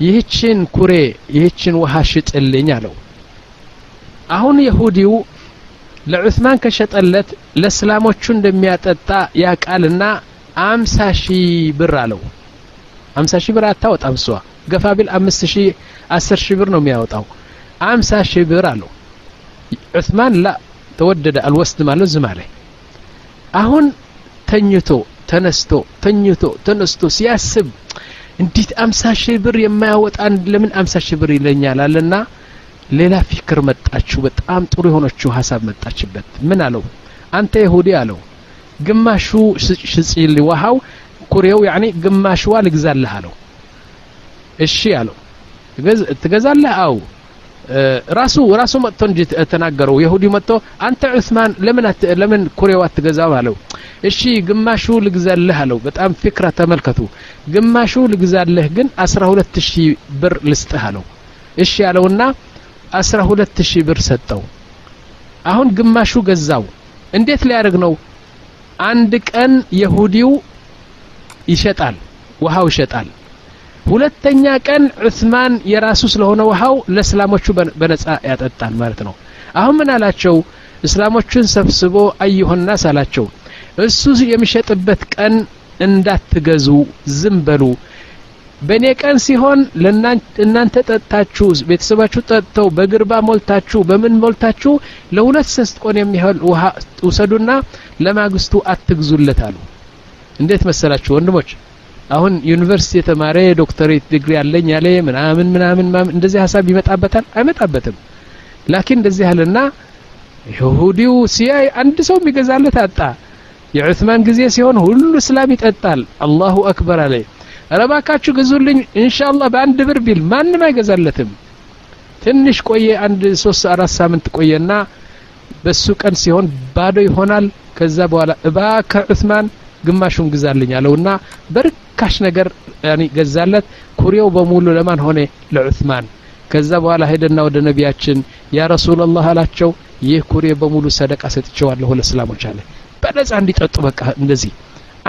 ይህችን ኩሬ ይህችን ውሃ ሽጥልኝ አለው። አሁን የሁዲው ለዑስማን ከሸጠለት ለእስላሞቹ እንደሚያጠጣ ያቃልና አምሳ ሺህ ብር አለው። አምሳ ሺህ ብር አታወጣም እሷ። ገፋ ቢል አምስት ሺህ አስር ሺህ ብር ነው የሚያወጣው። አምሳ ሺህ ብር አለው። ዑስማን ላ ተወደደ አልወስድ ማለት ዝም አለ አሁን ተኝቶ ተነስቶ ተኝቶ ተነስቶ ሲያስብ እንዴት አምሳ ሺህ ብር የማያወጣ ለምን አምሳ ሺህ ብር ይለኛል አለና ሌላ ፊክር መጣችሁ። በጣም ጥሩ የሆነችው ሀሳብ መጣችበት። ምን አለው? አንተ ይሁዲ አለው ግማሹ ሽጽል ውሃው ኩሬው ያኒ ግማሽዋ ልግዛልህ አለው። እሺ አለው። ትገዛለህ? አው ራሱ ራሱ መጥቶ እንጂ ተናገረው። የሁዲ መጥቶ አንተ ዑስማን ለምን ለምን ኩሬው አትገዛም አለው። እሺ ግማሹ ልግዛልህ አለው። በጣም ፊክራ ተመልከቱ። ግማሹ ልግዛልህ ግን አስራ ሁለት ሺህ ብር ልስጥህ አለው። እሺ ያለውና አስራ ሁለት ሺህ ብር ሰጠው። አሁን ግማሹ ገዛው። እንዴት ሊያደርግ ነው? አንድ ቀን የሁዲው ይሸጣል ውሃው ይሸጣል ሁለተኛ ቀን ዑስማን የራሱ ስለሆነ ውሃው ለእስላሞቹ በነጻ ያጠጣል ማለት ነው። አሁን ምን አላቸው? እስላሞቹን ሰብስቦ አየሆናስ አላቸው። እሱ የሚሸጥበት ቀን እንዳትገዙ ዝም በሉ። በእኔ ቀን ሲሆን እናንተ ጠጥታችሁ ቤተሰባችሁ ጠጥተው በግርባ ሞልታችሁ በምን ሞልታችሁ ለሁለት ሶስት ቆን የሚሆን ውሃ ውሰዱና ለማግስቱ አትግዙለት አሉ። እንዴት መሰላችሁ ወንድሞች አሁን ዩኒቨርሲቲ የተማረ ዶክተሬት ዲግሪ አለኝ ያለ ምናምን ምናምን እንደዚህ ሀሳብ ይመጣበታል? አይመጣበትም። ላኪን እንደዚህ አለና ይሁዲው ሲያይ አንድ ሰው የሚገዛለት አጣ። የዑስማን ጊዜ ሲሆን ሁሉ እስላም ይጠጣል። አላሁ አክበር አለ። ረባካችሁ ግዙልኝ ኢንሻአላህ በአንድ ብር ቢል ማንም አይገዛለትም። ትንሽ ቆየ አንድ ሶስት አራት ሳምንት ቆየና በሱ ቀን ሲሆን ባዶ ይሆናል። ከዛ በኋላ እባከ ዑስማን ግማሹን ግዛልኝ አለውና በርካሽ ነገር ያኒ ገዛለት ኩሬው በሙሉ ለማን ሆነ ለዑስማን ከዛ በኋላ ሄደና ወደ ነቢያችን ያ ረሱላላህ አላቸው ይህ ኩሬ በሙሉ ሰደቃ ሰጥቼዋለሁ ለእስላሞች አለ በነጻ እንዲጠጡ በቃ እንደዚህ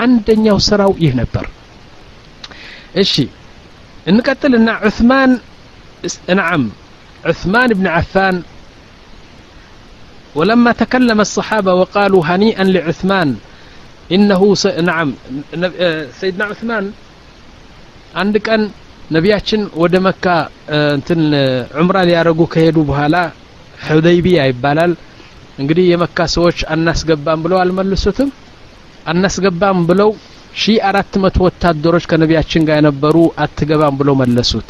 አንደኛው ስራው ይህ ነበር እሺ እንቀጥልና ዑስማን نعم عثمان بن عفان ولما تكلم الصحابة وقالوا هنيئا لعثمان ኢነሁ ናም ሰይድና ዑስማን አንድ ቀን ነቢያችን ወደ መካ እንትን ዑምራ ሊያደረጉ ከሄዱ በኋላ ሁደይቢያ ይባላል። እንግዲህ የመካ ሰዎች አናስገባም ብለው አልመልሱትም። አናስገባም ብለው ሺ አራት መቶ ወታደሮች ከነቢያችን ጋር የነበሩ አትገባም ብለው መለሱት።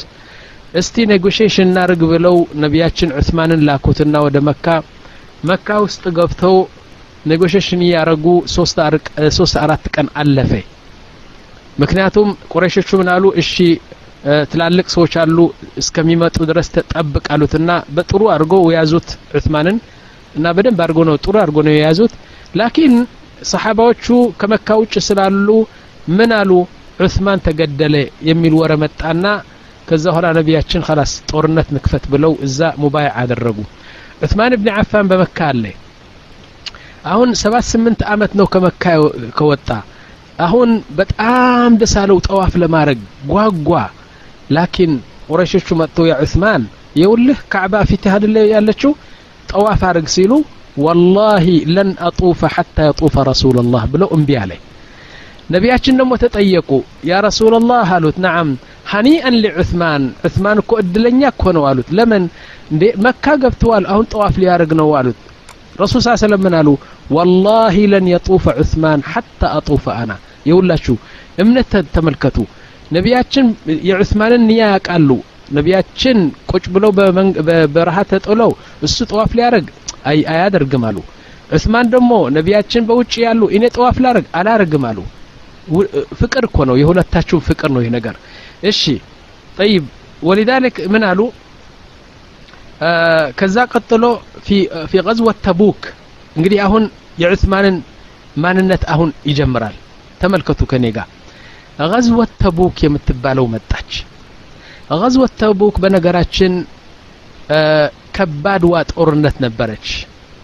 እስቲ negotiation እናርግ ብለው ነቢያችን ዑስማንን ላኩትና ወደ መካ መካ ውስጥ ገብተው negotiation እያረጉ ሶስት አራት ቀን አለፈ። ምክንያቱም ቁረይሾቹ ምን እሺ ትላልቅ ሰዎች አሉ እስከሚመጡ ድረስ ትጠብቅ አሉትና በጥሩ አድርጎ የያዙት ዑስማንን እና በደንብ አድርጎ ነው ጥሩ አድርጎ ነው የያዙት። ላኪን ሰሓባዎቹ ከመካ ውጭ ስላሉ ምን አሉ? ዑስማን ተገደለ የሚል ወረ መጣና ከዛ ኋላ ነቢያችን ኸላስ ጦርነት ንክፈት ብለው እዛ ሙባይ አደረጉ። ዑስማን ብን አፋን በመካ አለ አሁን ሰባት ስምንት አመት ነው ከመካ ከወጣ። አሁን በጣም ደስ አለው ጠዋፍ ለማድረግ ጓጓ። ላኪን ቁረሾቹ መጥተው ያ ዑስማን የውልህ ካዕባ ፊትህ አይደለ ያለችው ጠዋፍ አድርግ ሲሉ ወላሂ ለን አጡፈ ሐታ የጡፈ ረሱላላህ ብለው እምቢ አለ ነቢያችን ደግሞ ተጠየቁ ያ ረሱላላህ አሉት። ነዓም ሀኒአን ሊዑስማን ዑስማን እኮ እድለኛ እኮ ነው አሉት። ለምን? እንዴ መካ ገብተዋል አሁን ጠዋፍ ሊያደርግ ነው አሉት ረሱል ስ ሰለም ምን አሉ? ወላሂ ለን የጡፈ ዑስማን ሐታ አጡፈ አና። የሁላችሁ እምነት ተመልከቱ። ነቢያችን የዑስማንን ንያ ያውቃሉ። ነቢያችን ቁጭ ብለው በበረሃ ተጥለው እሱ ጠዋፍ ሊያደርግ አያደርግም አሉ። ዑስማን ደግሞ ነቢያችን በውጭ ያሉ እኔ ጠዋፍ ላረግ አላረግም አሉ። ፍቅር እኮ ነው። የሁለታችሁ ፍቅር ነው ይህ ነገር። እሺ ጠይብ። ወሊዛሊክ ምን አሉ ከዛ ቀጥሎ ፊ ቀዝወት ተቡክ። እንግዲህ አሁን የዑስማንን ማንነት አሁን ይጀምራል። ተመልከቱ ከኔ ጋ ቀዝወት ተቡክ የምትባለው መጣች። ቀዝወት ተቡክ በነገራችን ከባድዋ ጦርነት ነበረች።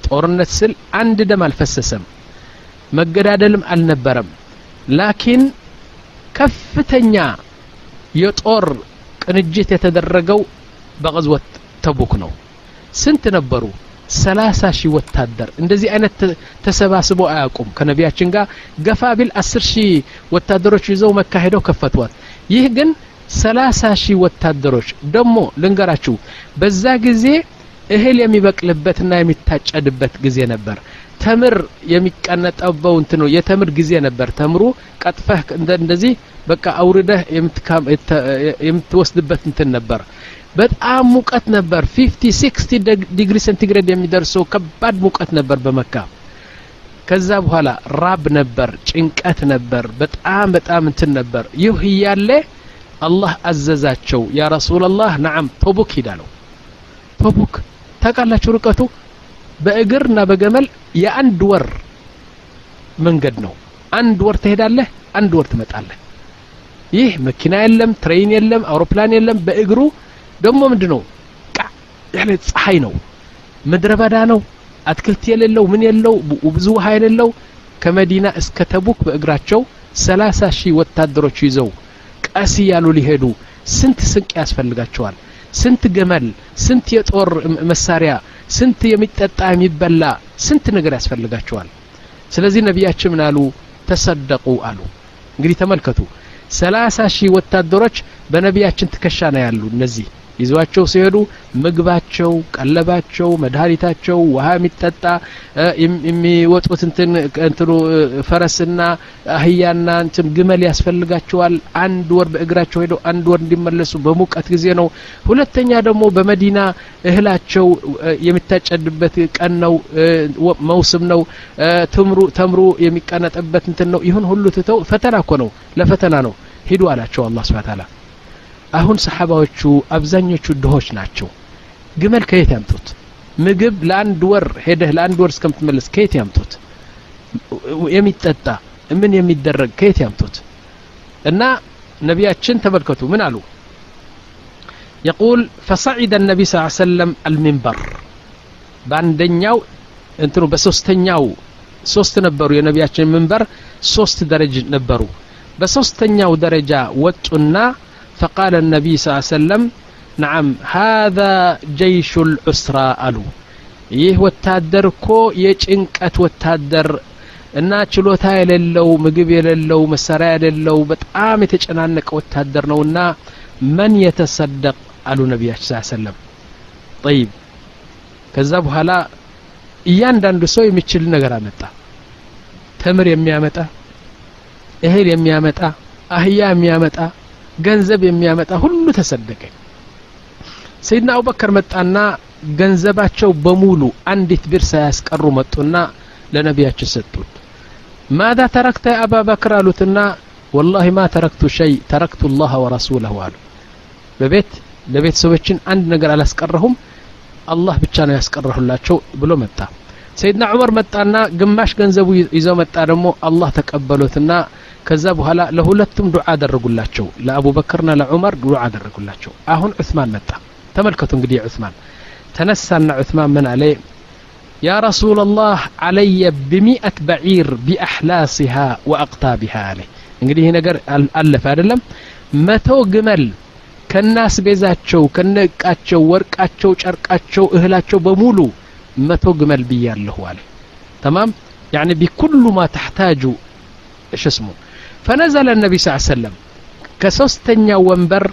ጦርነት ስል አንድ ደም አልፈሰሰም መገዳደልም አልነበረም። ላኪን ከፍተኛ የጦር ቅንጅት የተደረገው በቀዝወት ተቡክ ነው። ስንት ነበሩ? ሰላሳ ሺህ ወታደር። እንደዚህ አይነት ተሰባስቦ አያውቁም። ከነቢያችን ጋር ገፋ ቢል አስር ሺህ ወታደሮች ይዘው መካሄደው ከፈቷት። ይህ ግን ሰላሳ ሺህ ወታደሮች ደግሞ ልንገራችሁ በዛ ጊዜ እህል የሚበቅልበትና የሚታጨድበት ጊዜ ነበር። ተምር የሚቀነጠበው እንትኑ የተምር ጊዜ ነበር። ተምሩ ቀጥፈህ እንደዚህ በቃ አውርደህ የምትወስድበት እንትን ነበር በጣም ሙቀት ነበር። 50 60 ዲግሪ ሴንቲግሬድ የሚደርሰው ከባድ ሙቀት ነበር በመካ። ከዛ በኋላ ራብ ነበር ጭንቀት ነበር በጣም በጣም እንትን ነበር። ይህ እያለ አላህ አዘዛቸው። يا رسول الله نعم ተቡክ ሂዳለው ተቡክ ታውቃላችሁ ርቀቱ? በእግርና በግመል የአንድ ወር መንገድ ነው። አንድ ወር ትሄዳለህ አንድ ወር ትመጣለህ። ይህ መኪና የለም ትሬን የለም አውሮፕላን የለም። በእግሩ ደግሞ ምንድ ነው ያለ ፀሐይ ነው። ምድረ በዳ ነው። አትክልት የሌለው ምን የለው? ብዙ ውሃ የሌለው። ከመዲና እስከ ተቡክ በእግራቸው ሰላሳ ሺህ ወታደሮች ይዘው ቀስ እያሉ ሊሄዱ ስንት ስንቅ ያስፈልጋቸዋል? ስንት ገመል ስንት የጦር መሳሪያ ስንት የሚጠጣ የሚበላ ስንት ነገር ያስፈልጋቸዋል? ስለዚህ ነቢያችን ምን አሉ? ተሰደቁ አሉ። እንግዲህ ተመልከቱ። ሰላሳ ሺህ ወታደሮች በነቢያችን ትከሻ ነው ያሉ እነዚህ ይዘዋቸው ሲሄዱ ምግባቸው ቀለባቸው መድኃኒታቸው ውሃ የሚጠጣ የሚወጡት እንትን እንትኑ ፈረስና አህያና እንትን ግመል ያስፈልጋቸዋል። አንድ ወር በእግራቸው ሄደው አንድ ወር እንዲመለሱ በሙቀት ጊዜ ነው። ሁለተኛ ደግሞ በመዲና እህላቸው የሚታጨድበት ቀን ነው። መውስም ነው። ትምሩ ተምሩ የሚቀነጥበት እንትን ነው። ይሁን ሁሉ ትተው ፈተና እኮ ነው። ለፈተና ነው። ሂዱ አላቸው አላህ ስብሐ ተዓላ አሁን ሰሓባዎቹ አብዛኞቹ ድሆች ናቸው ግመል ከየት ያምጡት ምግብ ለአንድ ወር ሄደህ ለአንድ ወር እስከምትመለስ ከየት ያምጡት የሚጠጣ ምን የሚደረግ ከየት ያምጡት እና ነቢያችን ተመልከቱ ምን አሉ يقول فصعد النبي صلى الله عليه وسلم المنبر በአንደኛው እንትኑ በሶስተኛው ሶስት ነበሩ የነቢያችን ምንበር ሶስት ደረጅ ነበሩ በሶስተኛው ደረጃ ወጡና ፈቃለ ነቢይ ስ ሰለም ነዓም ሃذ ጀይሹ ልዑስራ አሉ። ይህ ወታደር እኮ የጭንቀት ወታደር እና ችሎታ የሌለው ምግብ የሌለው መሳሪያ የሌለው በጣም የተጨናነቀ ወታደር ነውና መን የተሰደቅ? አሉ ነቢያችን ስ ሰለም ጠይብ ከዛ በኋላ እያንዳንዱ ሰው የሚችል ነገር አመጣ። ተምር የሚያመጣ እህል የሚያመጣ አህያ የሚያመጣ ገንዘብ የሚያመጣ ሁሉ ተሰደቀ። ሰይድና አቡበከር መጣና ገንዘባቸው በሙሉ አንዲት ብር ሳያስቀሩ መጡና ለነቢያችን ሰጡት። ማዛ ተረክተ አባ በክር? አሉትና ወላሂ ማ ተረክቱ ሸይ ተረክቱ ላህ ወረሱለሁ አሉ። በቤት ለቤተሰቦችን አንድ ነገር አላስቀረሁም አላህ ብቻ ነው ያስቀረሁላቸው ብሎ መጣ ሰይድና ዑመር መጣና ግማሽ ገንዘቡ ይዘው መጣ ደግሞ አላህ ተቀበሉትና ከዛ በኋላ ለሁለቱም ዱዓ አደረጉላቸው ለአቡበክርና ለዑመር ዱዓ አደረጉላቸው አሁን ዑስማን መጣ ተመልከቱ እንግዲህ ዑስማን ተነሳና ዑስማን ምን አለ يا رسول الله علي بمئة بعير بأحلاسها وأقطابها عليه እንግዲህ ይህ ነገር አለፈ አይደለም መቶ ግመል ከናስ ቤዛቸው ከነቃቸው ወርቃቸው ጨርቃቸው እህላቸው በሙሉ መቶ ግመል ብያለሁ አለ تمام؟ يعني بكل ما تحتاج إيش اسمه؟ فنزل النبي صلى الله عليه وسلم كسستنيا ونبر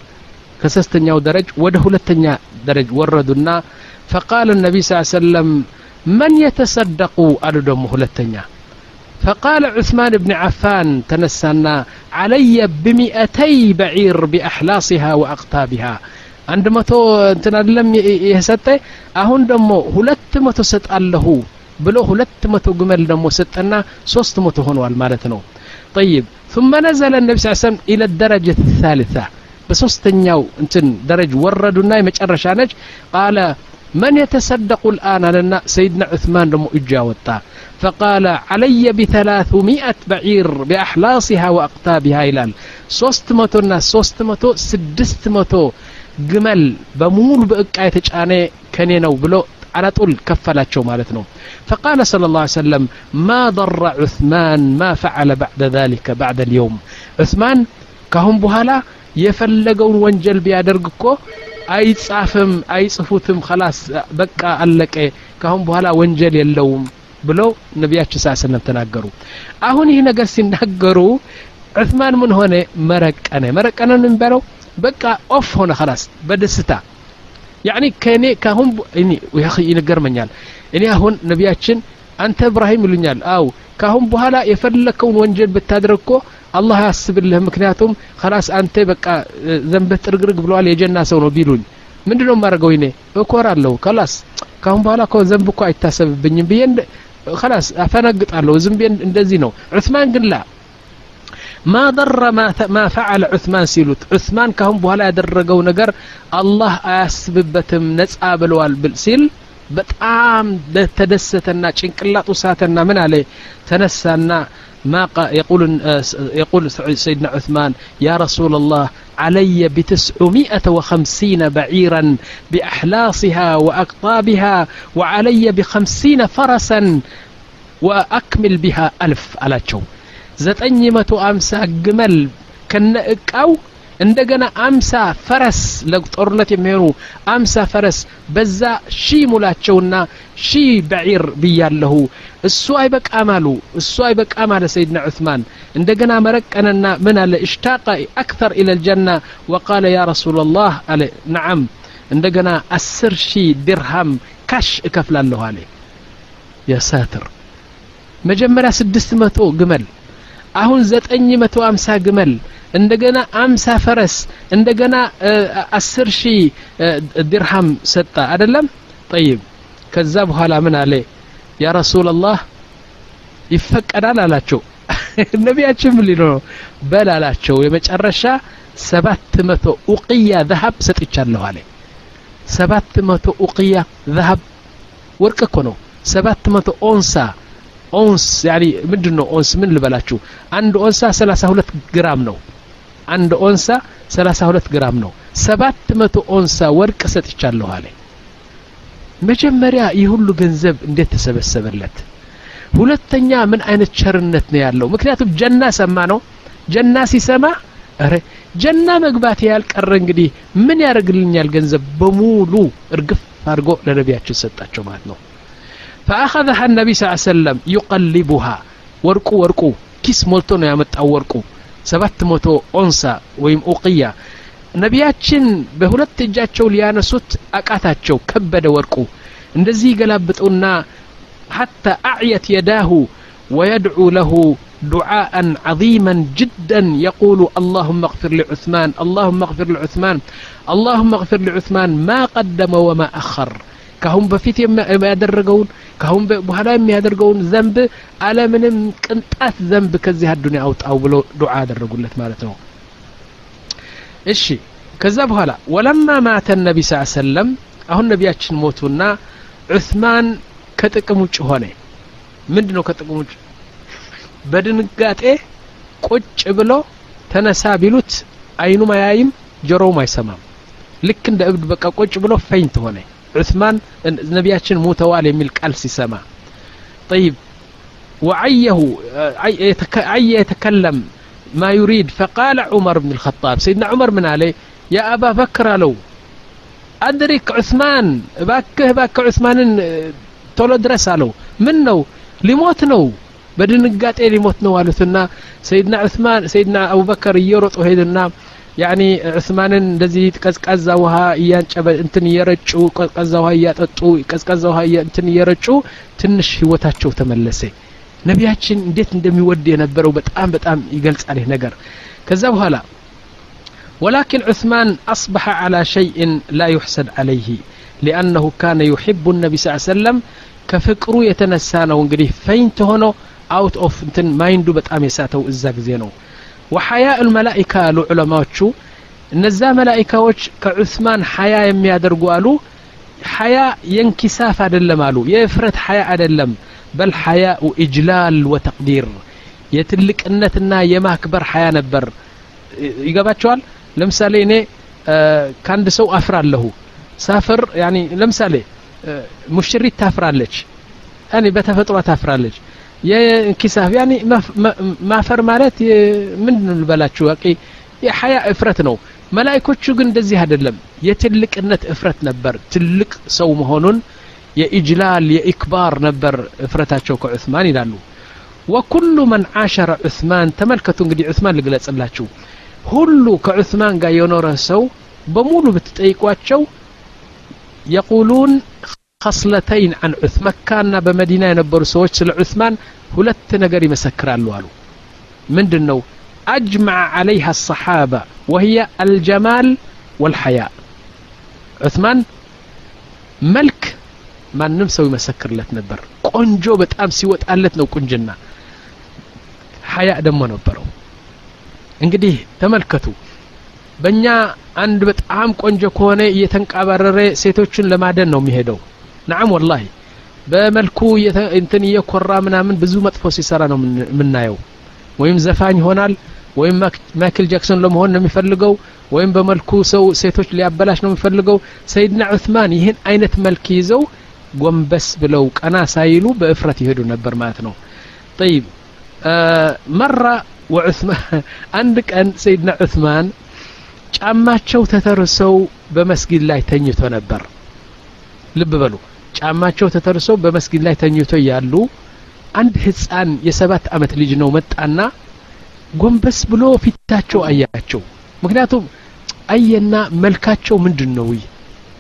كسستنيا ودرج وده لتنيا درج وردنا. فقال النبي صلى الله عليه وسلم من يتصدق قالوا دم فقال عثمان بن عفان تنسانا علي بمئتي بعير بأحلاصها وأقطابها. عندما تو እንትን አይደለም اهون دمو ደግሞ ሁለት መቶ ሰጣለሁ ብሎ ሁለት መቶ ግመል ደግሞ ሰጠና ሶስት መቶ ሆነዋል ማለት ነው። طيب ثم نزل النبي صلى الله عليه وسلم إلى الدرجة الثالثة. بسوستنياو انتن درج وردنا مچرشا نج قال من يتصدق الآن لنا سيدنا عثمان لمو إجاوتا فقال علي بثلاثمائة بعير بأحلاصها وأقتابها إلال سوست متو سوست متو ግመል በሙሉ በእቃ የተጫነ ከኔ ነው ብሎ አላጡል ከፈላቸው ማለት ነው። ፈቃለ ስለ ላ ሰለም ማ ضራ ዑስማን ማ ፈዓለ ባዕደ ذሊከ ባዕደ ልየውም ዑስማን ካሁን በኋላ የፈለገውን ወንጀል ቢያደርግ እኮ አይጻፍም አይጽፉትም خلاص በቃ አለቀ ካሁን በኋላ ወንጀል የለውም ብለው ነቢያችን صلى الله عليه وسلم ተናገሩ። አሁን ይህ ነገር ሲናገሩ ዑስማን ምን ሆነ? መረቀነ። መረቀነ እንበለው በቃ off ሆነ خلاص በደስታ። يعني ከእኔ ካሁን እኔ እኔ አሁን ነቢያችን አንተ ኢብራሂም ይሉኛል። أو ካሁን በኋላ የፈለከውን ወንጀል ብታደርግ ኮ አላህ አያስብልህ ምክንያቱም ከላስ አንተ በቃ ዘንበት ጥርግርግ ብለዋል የጀና ሰው ነው ቢሉኝ። ምንድ ነው የማደርገው ይኔ እኮራለሁ። ከላስ ካሁን በኋላ እኮ ዘንብ እኮ አይታሰብብኝም ብዬ ከላስ አፈነግጣለሁ። ዝም እንደዚህ ነው። ዑስማን ግን ላ ما ضر ما ما فعل عثمان سيلوت عثمان كهم بولا ያደረገው ነገር አላህ አያስብበትም ነጻ ብለዋል ብል ሲል በጣም ተደሰተና ጭንቅላጡ ሳተና ምን አለ ተነሳና ما يقول يقول سيدنا عثمان يا رسول الله علي بتسعمائة وخمسين بعيرا بأحلاصها وأقطابها وعلي بخمسين فرسا وأكمل بها ألف على شو ዘጠኝ መቶ አምሳ ግመል ከነ እቃው እንደገና አምሳ ፈረስ ለጦርነት የሚሆኑ አምሳ ፈረስ በዛ ሺ ሙላቸውና ሺ በዒር ብያለሁ። እሱ አይበቃም አሉ። እሱ አይበቃም አለ ሰይድና ዑስማን። እንደገና መረቀነና ምን አለ? እሽታቀ አክተር ኢለ ልጀና ወቃለ ያ ረሱላ ላህ አለ። ነዓም። እንደገና አስር ሺህ ድርሃም ካሽ እከፍላለሁ አለ። የሳትር። መጀመሪያ ስድስት መቶ ግመል አሁን ዘጠኝ መቶ አምሳ ግመል እንደገና አምሳ ፈረስ እንደገና አስር ሺህ ድርሃም ሰጣ አደለም ጠይብ። ከዛ በኋላ ምን አለ? ያ ረሱላላህ ይፈቀዳል አላቸው። ነቢያችን ምን ሊሎ ነው? በል አላቸው። የመጨረሻ ሰባት መቶ ኡቅያ ዘሀብ ሰጥቻለሁ አለ። ሰባት መቶ ኡቅያ ዘሀብ ወርቅ እኮ ነው። ሰባት መቶ ኦንሳ ኦንስ ያኒ ምንድን ነው ኦንስ ምን ልበላችሁ? አንድ ኦንሳ 32 ግራም ነው። አንድ ኦንሳ 32 ግራም ነው። ሰባት መቶ ኦንሳ ወርቅ ሰጥቻለሁ አለ። መጀመሪያ ይህ ሁሉ ገንዘብ እንዴት ተሰበሰበለት? ሁለተኛ ምን አይነት ቸርነት ነው ያለው? ምክንያቱም جنة ሰማ ነው። جنة ሲሰማ ረ جنة መግባት ካልቀረ እንግዲህ ምን ያደርግልኛል ገንዘብ? በሙሉ እርግፍ አድርጎ ለነቢያችን ሰጣቸው ማለት ነው فأخذها النبي صلى الله عليه وسلم يقلبها ورقو ورقو كيس مولتو ነው ያመጣው ወርቁ ሰባት መቶ ኦንሳ ወይም ኡቅያ ነቢያችን በሁለት እጃቸው ሊያነሱት አቃታቸው ከበደ ወርቁ እንደዚህ ይገላብጡና حتى أعيت يداه ويدعو له دعاء عظيما جدا يقول اللهم اغفر لعثمان اللهم اغفر لعثمان اللهم اغفر لعثمان ما قدم وما أخر ካሁን በፊት የሚያደረገውን ካሁን በኋላ የሚያደርገውን ዘንብ አለምንም ቅንጣት ዘንብ ከዚህ አዱኒያ አውጣው ብሎ ዱዓ ያደረጉለት ማለት ነው። እሺ ከዛ በኋላ ወለማ ማተ ነቢ ስ ሰለም አሁን ነቢያችን ሞቱና ዑስማን ከጥቅም ውጭ ሆነ። ምንድ ነው ከጥቅም ውጭ? በድንጋጤ ቁጭ ብሎ ተነሳ ቢሉት አይኑም አያይም ጆሮውም አይሰማም። ልክ እንደ እብድ በቃ ቁጭ ብሎ ፈኝት ሆነ ዑስማን ነቢያችን ሞተዋል የሚል ቃል ሲሰማ طيب وعيه عي يتكلم ما يريد فقال عمر بن الخطاب سيدنا عمر من عليه يا أبا بكر لو أدرك عثمان باكه باك عثمان ቶሎ ድረስ አለው ምን ነው ሊሞት ነው በድንጋጤ ሊሞት ነው አሉትና ሰይድና ዑስማን ሰይድና አቡበከር እየሮጡ ሄዱና ያኒ ዑስማንን እንደዚህ ቀዝቃዛ ውሃ እያንጨበ እንትን እየረጩ ቀዝቃዛ ውሃ እያጠጡ ቀዝቃዛ ውሃ እንትን እየረጩ ትንሽ ህይወታቸው ተመለሰ ነቢያችን እንዴት እንደሚወድ የነበረው በጣም በጣም ይገልጻል ይህ ነገር ከዛ በኋላ ولكن عثمان أصبح على شيء لا يحسد عليه لأنه كان يحب النبي صلى الله عليه وسلم كفكرو يتنسى ነው እንግዲህ ፈይንት ሆኖ አውት ኦፍ እንትን ማይንዱ በጣም የሳተው እዛ ጊዜ ነው ወሐያ ልመላኢካ አሉ ዑለማዎቹ። እነዛ መላኢካዎች ከዑስማን ሐያ የሚያደርጉ አሉ። ሐያ የንኪሳፍ አደለም አሉ የእፍረት ሐያ አደለም በል ሐያኡ ኢጅላል ወተቅዲር የትልቅነትና የማክበር ሐያ ነበር። ይገባቸዋል? ለምሳሌ እኔ ከአንድ ሰው አፍራለሁ። ሳፍር ለምሳሌ ሙሽሪት ታፍራለች እኔ በተፈጥሯ ታፍራለች። የእንኪሳፍ ያኒ ማፈር ማለት ምንድን ልበላችሁ? ያቂ የሐያ እፍረት ነው። መላይኮቹ ግን እንደዚህ አይደለም። የትልቅነት እፍረት ነበር። ትልቅ ሰው መሆኑን የኢጅላል የኢክባር ነበር እፍረታቸው ከዑስማን ይላሉ። ወኩሉ መን ዓሸረ ዑስማን ተመልከቱ እንግዲህ ዑስማን ልግለጽላችሁ። ሁሉ ከዑስማን ጋር የኖረ ሰው በሙሉ ብትጠይቋቸው የቁሉን ከስለተይን አን ዑት መካና በመዲና የነበሩ ሰዎች ስለ ዑስማን ሁለት ነገር ይመሰክራሉ አሉ። ምንድን ነው አጅመዐ ዓለይሃ አሰሓባ ወህየ አልጀማል ወልሐያ። ዑስማን መልክ ማንም ሰው ይመሰክርለት ነበር። ቆንጆ በጣም ሲወጣለት ነው ቁንጅና። ሀያ ደግሞ ነበረው። እንግዲህ ተመልከቱ። በእኛ አንድ በጣም ቆንጆ ከሆነ እየተንቃባረረ ሴቶችን ለማደን ነው የሚሄደው። ናም ወላሂ በመልኩ እንትን እየኮራ ምናምን ብዙ መጥፎ ሲሰራ ነው የምናየው ወይም ዘፋኝ ይሆናል ወይም ማይክል ጃክሰን ለመሆን ነው የሚፈልገው ወይም በመልኩ ሰው ሴቶች ሊያበላሽ ነው የሚፈልገው። ሰይድና ዑስማን ይህን አይነት መልክ ይዘው ጎንበስ ብለው ቀና ሳይሉ በእፍረት ይሄዱ ነበር ማለት ነው። ጠይብ መራ ወዑስማን አንድ ቀን ሰይድና ዑስማን ጫማቸው ተተርሰው በመስጊድ ላይ ተኝቶ ነበር። ልብ በሉ ጫማቸው ተተርሰው በመስጊድ ላይ ተኝቶ ያሉ አንድ ህፃን የሰባት አመት ልጅ ነው መጣና ጎንበስ ብሎ ፊታቸው አያቸው። ምክንያቱም አየና መልካቸው ምንድን ነው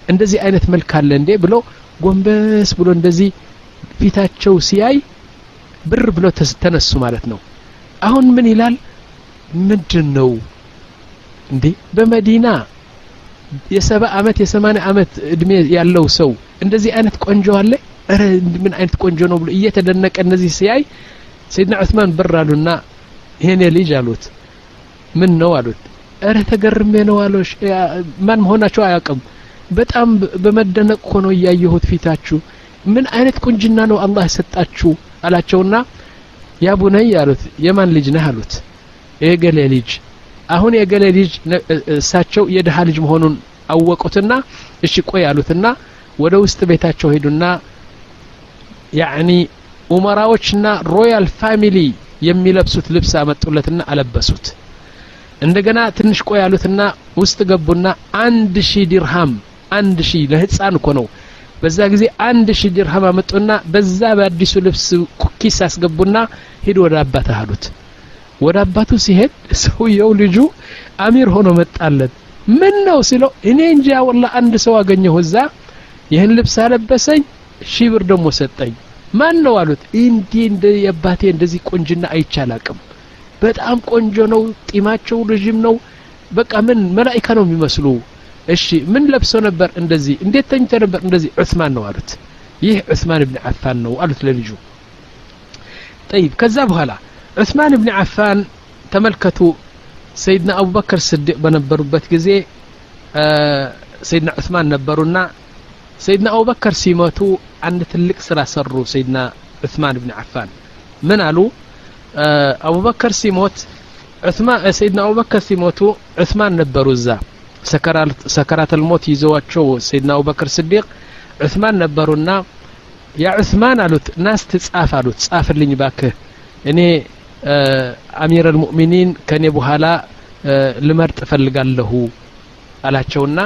እንደዚህ አይነት መልክ አለ እንዴ ብሎ ጎንበስ ብሎ እንደዚህ ፊታቸው ሲያይ ብር ብሎ ተነሱ ማለት ነው። አሁን ምን ይላል? ምንድን ነው እንዴ በመዲና የሰባ አመት የሰማንያ አመት እድሜ ያለው ሰው እንደዚህ አይነት ቆንጆ አለ? ረ ምን አይነት ቆንጆ ነው ብሎ እየተደነቀ እነዚህ ሲያይ ሰይድና ዑስማን በር አሉና ይሄን ልጅ አሉት። ምን ነው አሉት? እረ ተገርሜ ነው አሎሽ ማን መሆናቸው አያውቅም። በጣም በመደነቅ ሆኖ እያየሁት ፊታችሁ። ምን አይነት ቁንጅና ነው አላህ የሰጣችሁ? አላቸውና ያ አሉት። የማን ልጅ ነህ አሉት። የገሌ ልጅ አሁን የገሌ ልጅ እሳቸው የድሃ ልጅ መሆኑን አወቁትና እሺ ቆይ አሉትና ወደ ውስጥ ቤታቸው ሄዱና يعني ኡመራዎችና royal family የሚለብሱት ልብስ አመጡለትና አለበሱት። እንደገና ትንሽ ቆይ ያሉትና ውስጥ ገቡና አንድ ሺህ ዲርሃም አንድ ሺህ ለህፃን እኮ ነው። በዛ ጊዜ አንድ ሺህ ዲርሃም አመጡና በዛ በአዲሱ ልብስ ኪስ አስገቡና ሂድ ወደ አባትህ አሉት ወደ አባቱ ሲሄድ ሰውየው ልጁ أمير ሆኖ መጣለት። ምን ነው ሲለው እኔ እንጂ والله አንድ ሰው አገኘሁ። እዛ ይህን ልብስ አለበሰኝ ሺህ ብር ደግሞ ሰጠኝ። ማን ነው አሉት። እንዲህ እንደ የአባቴ እንደዚህ ቆንጅና አይቻላቅም በጣም ቆንጆ ነው ጢማቸው ረዥም ነው። በቃ ምን መላኢካ ነው የሚመስሉ። እሺ ምን ለብሶ ነበር እንደዚህ? እንዴት ተኝተ ነበር እንደዚህ? ዑስማን ነው አሉት። ይህ ዑስማን ብን አፋን ነው አሉት ለልጁ። ጠይብ ከዛ በኋላ ዑስማን ብን አፋን ተመልከቱ። ሰይድና አቡበክር ስዲቅ በነበሩበት ጊዜ ሰይድና ዑስማን ነበሩና ሰይድና አቡበከር ሲመቱ አንድ ትልቅ ስራ ሰሩ ሰይድና ዑስማን ብን አፋን ምን አሉ? አቡበከር ሲሞት ሰይድና አቡበከር ሲሞቱ ዑስማን ነበሩ እዛ። ሰከራት ልሞት ይዘዋቸው ሰይድና አቡበክር ስዲቅ ዑስማን ነበሩና ያ ዑስማን አሉት ናስ ትጻፍ አሉት ጻፍልኝ ባክህ እኔ አሚር አልሙእሚኒን ከኔ በኋላ ልመርጥ እፈልጋለሁ አላቸውና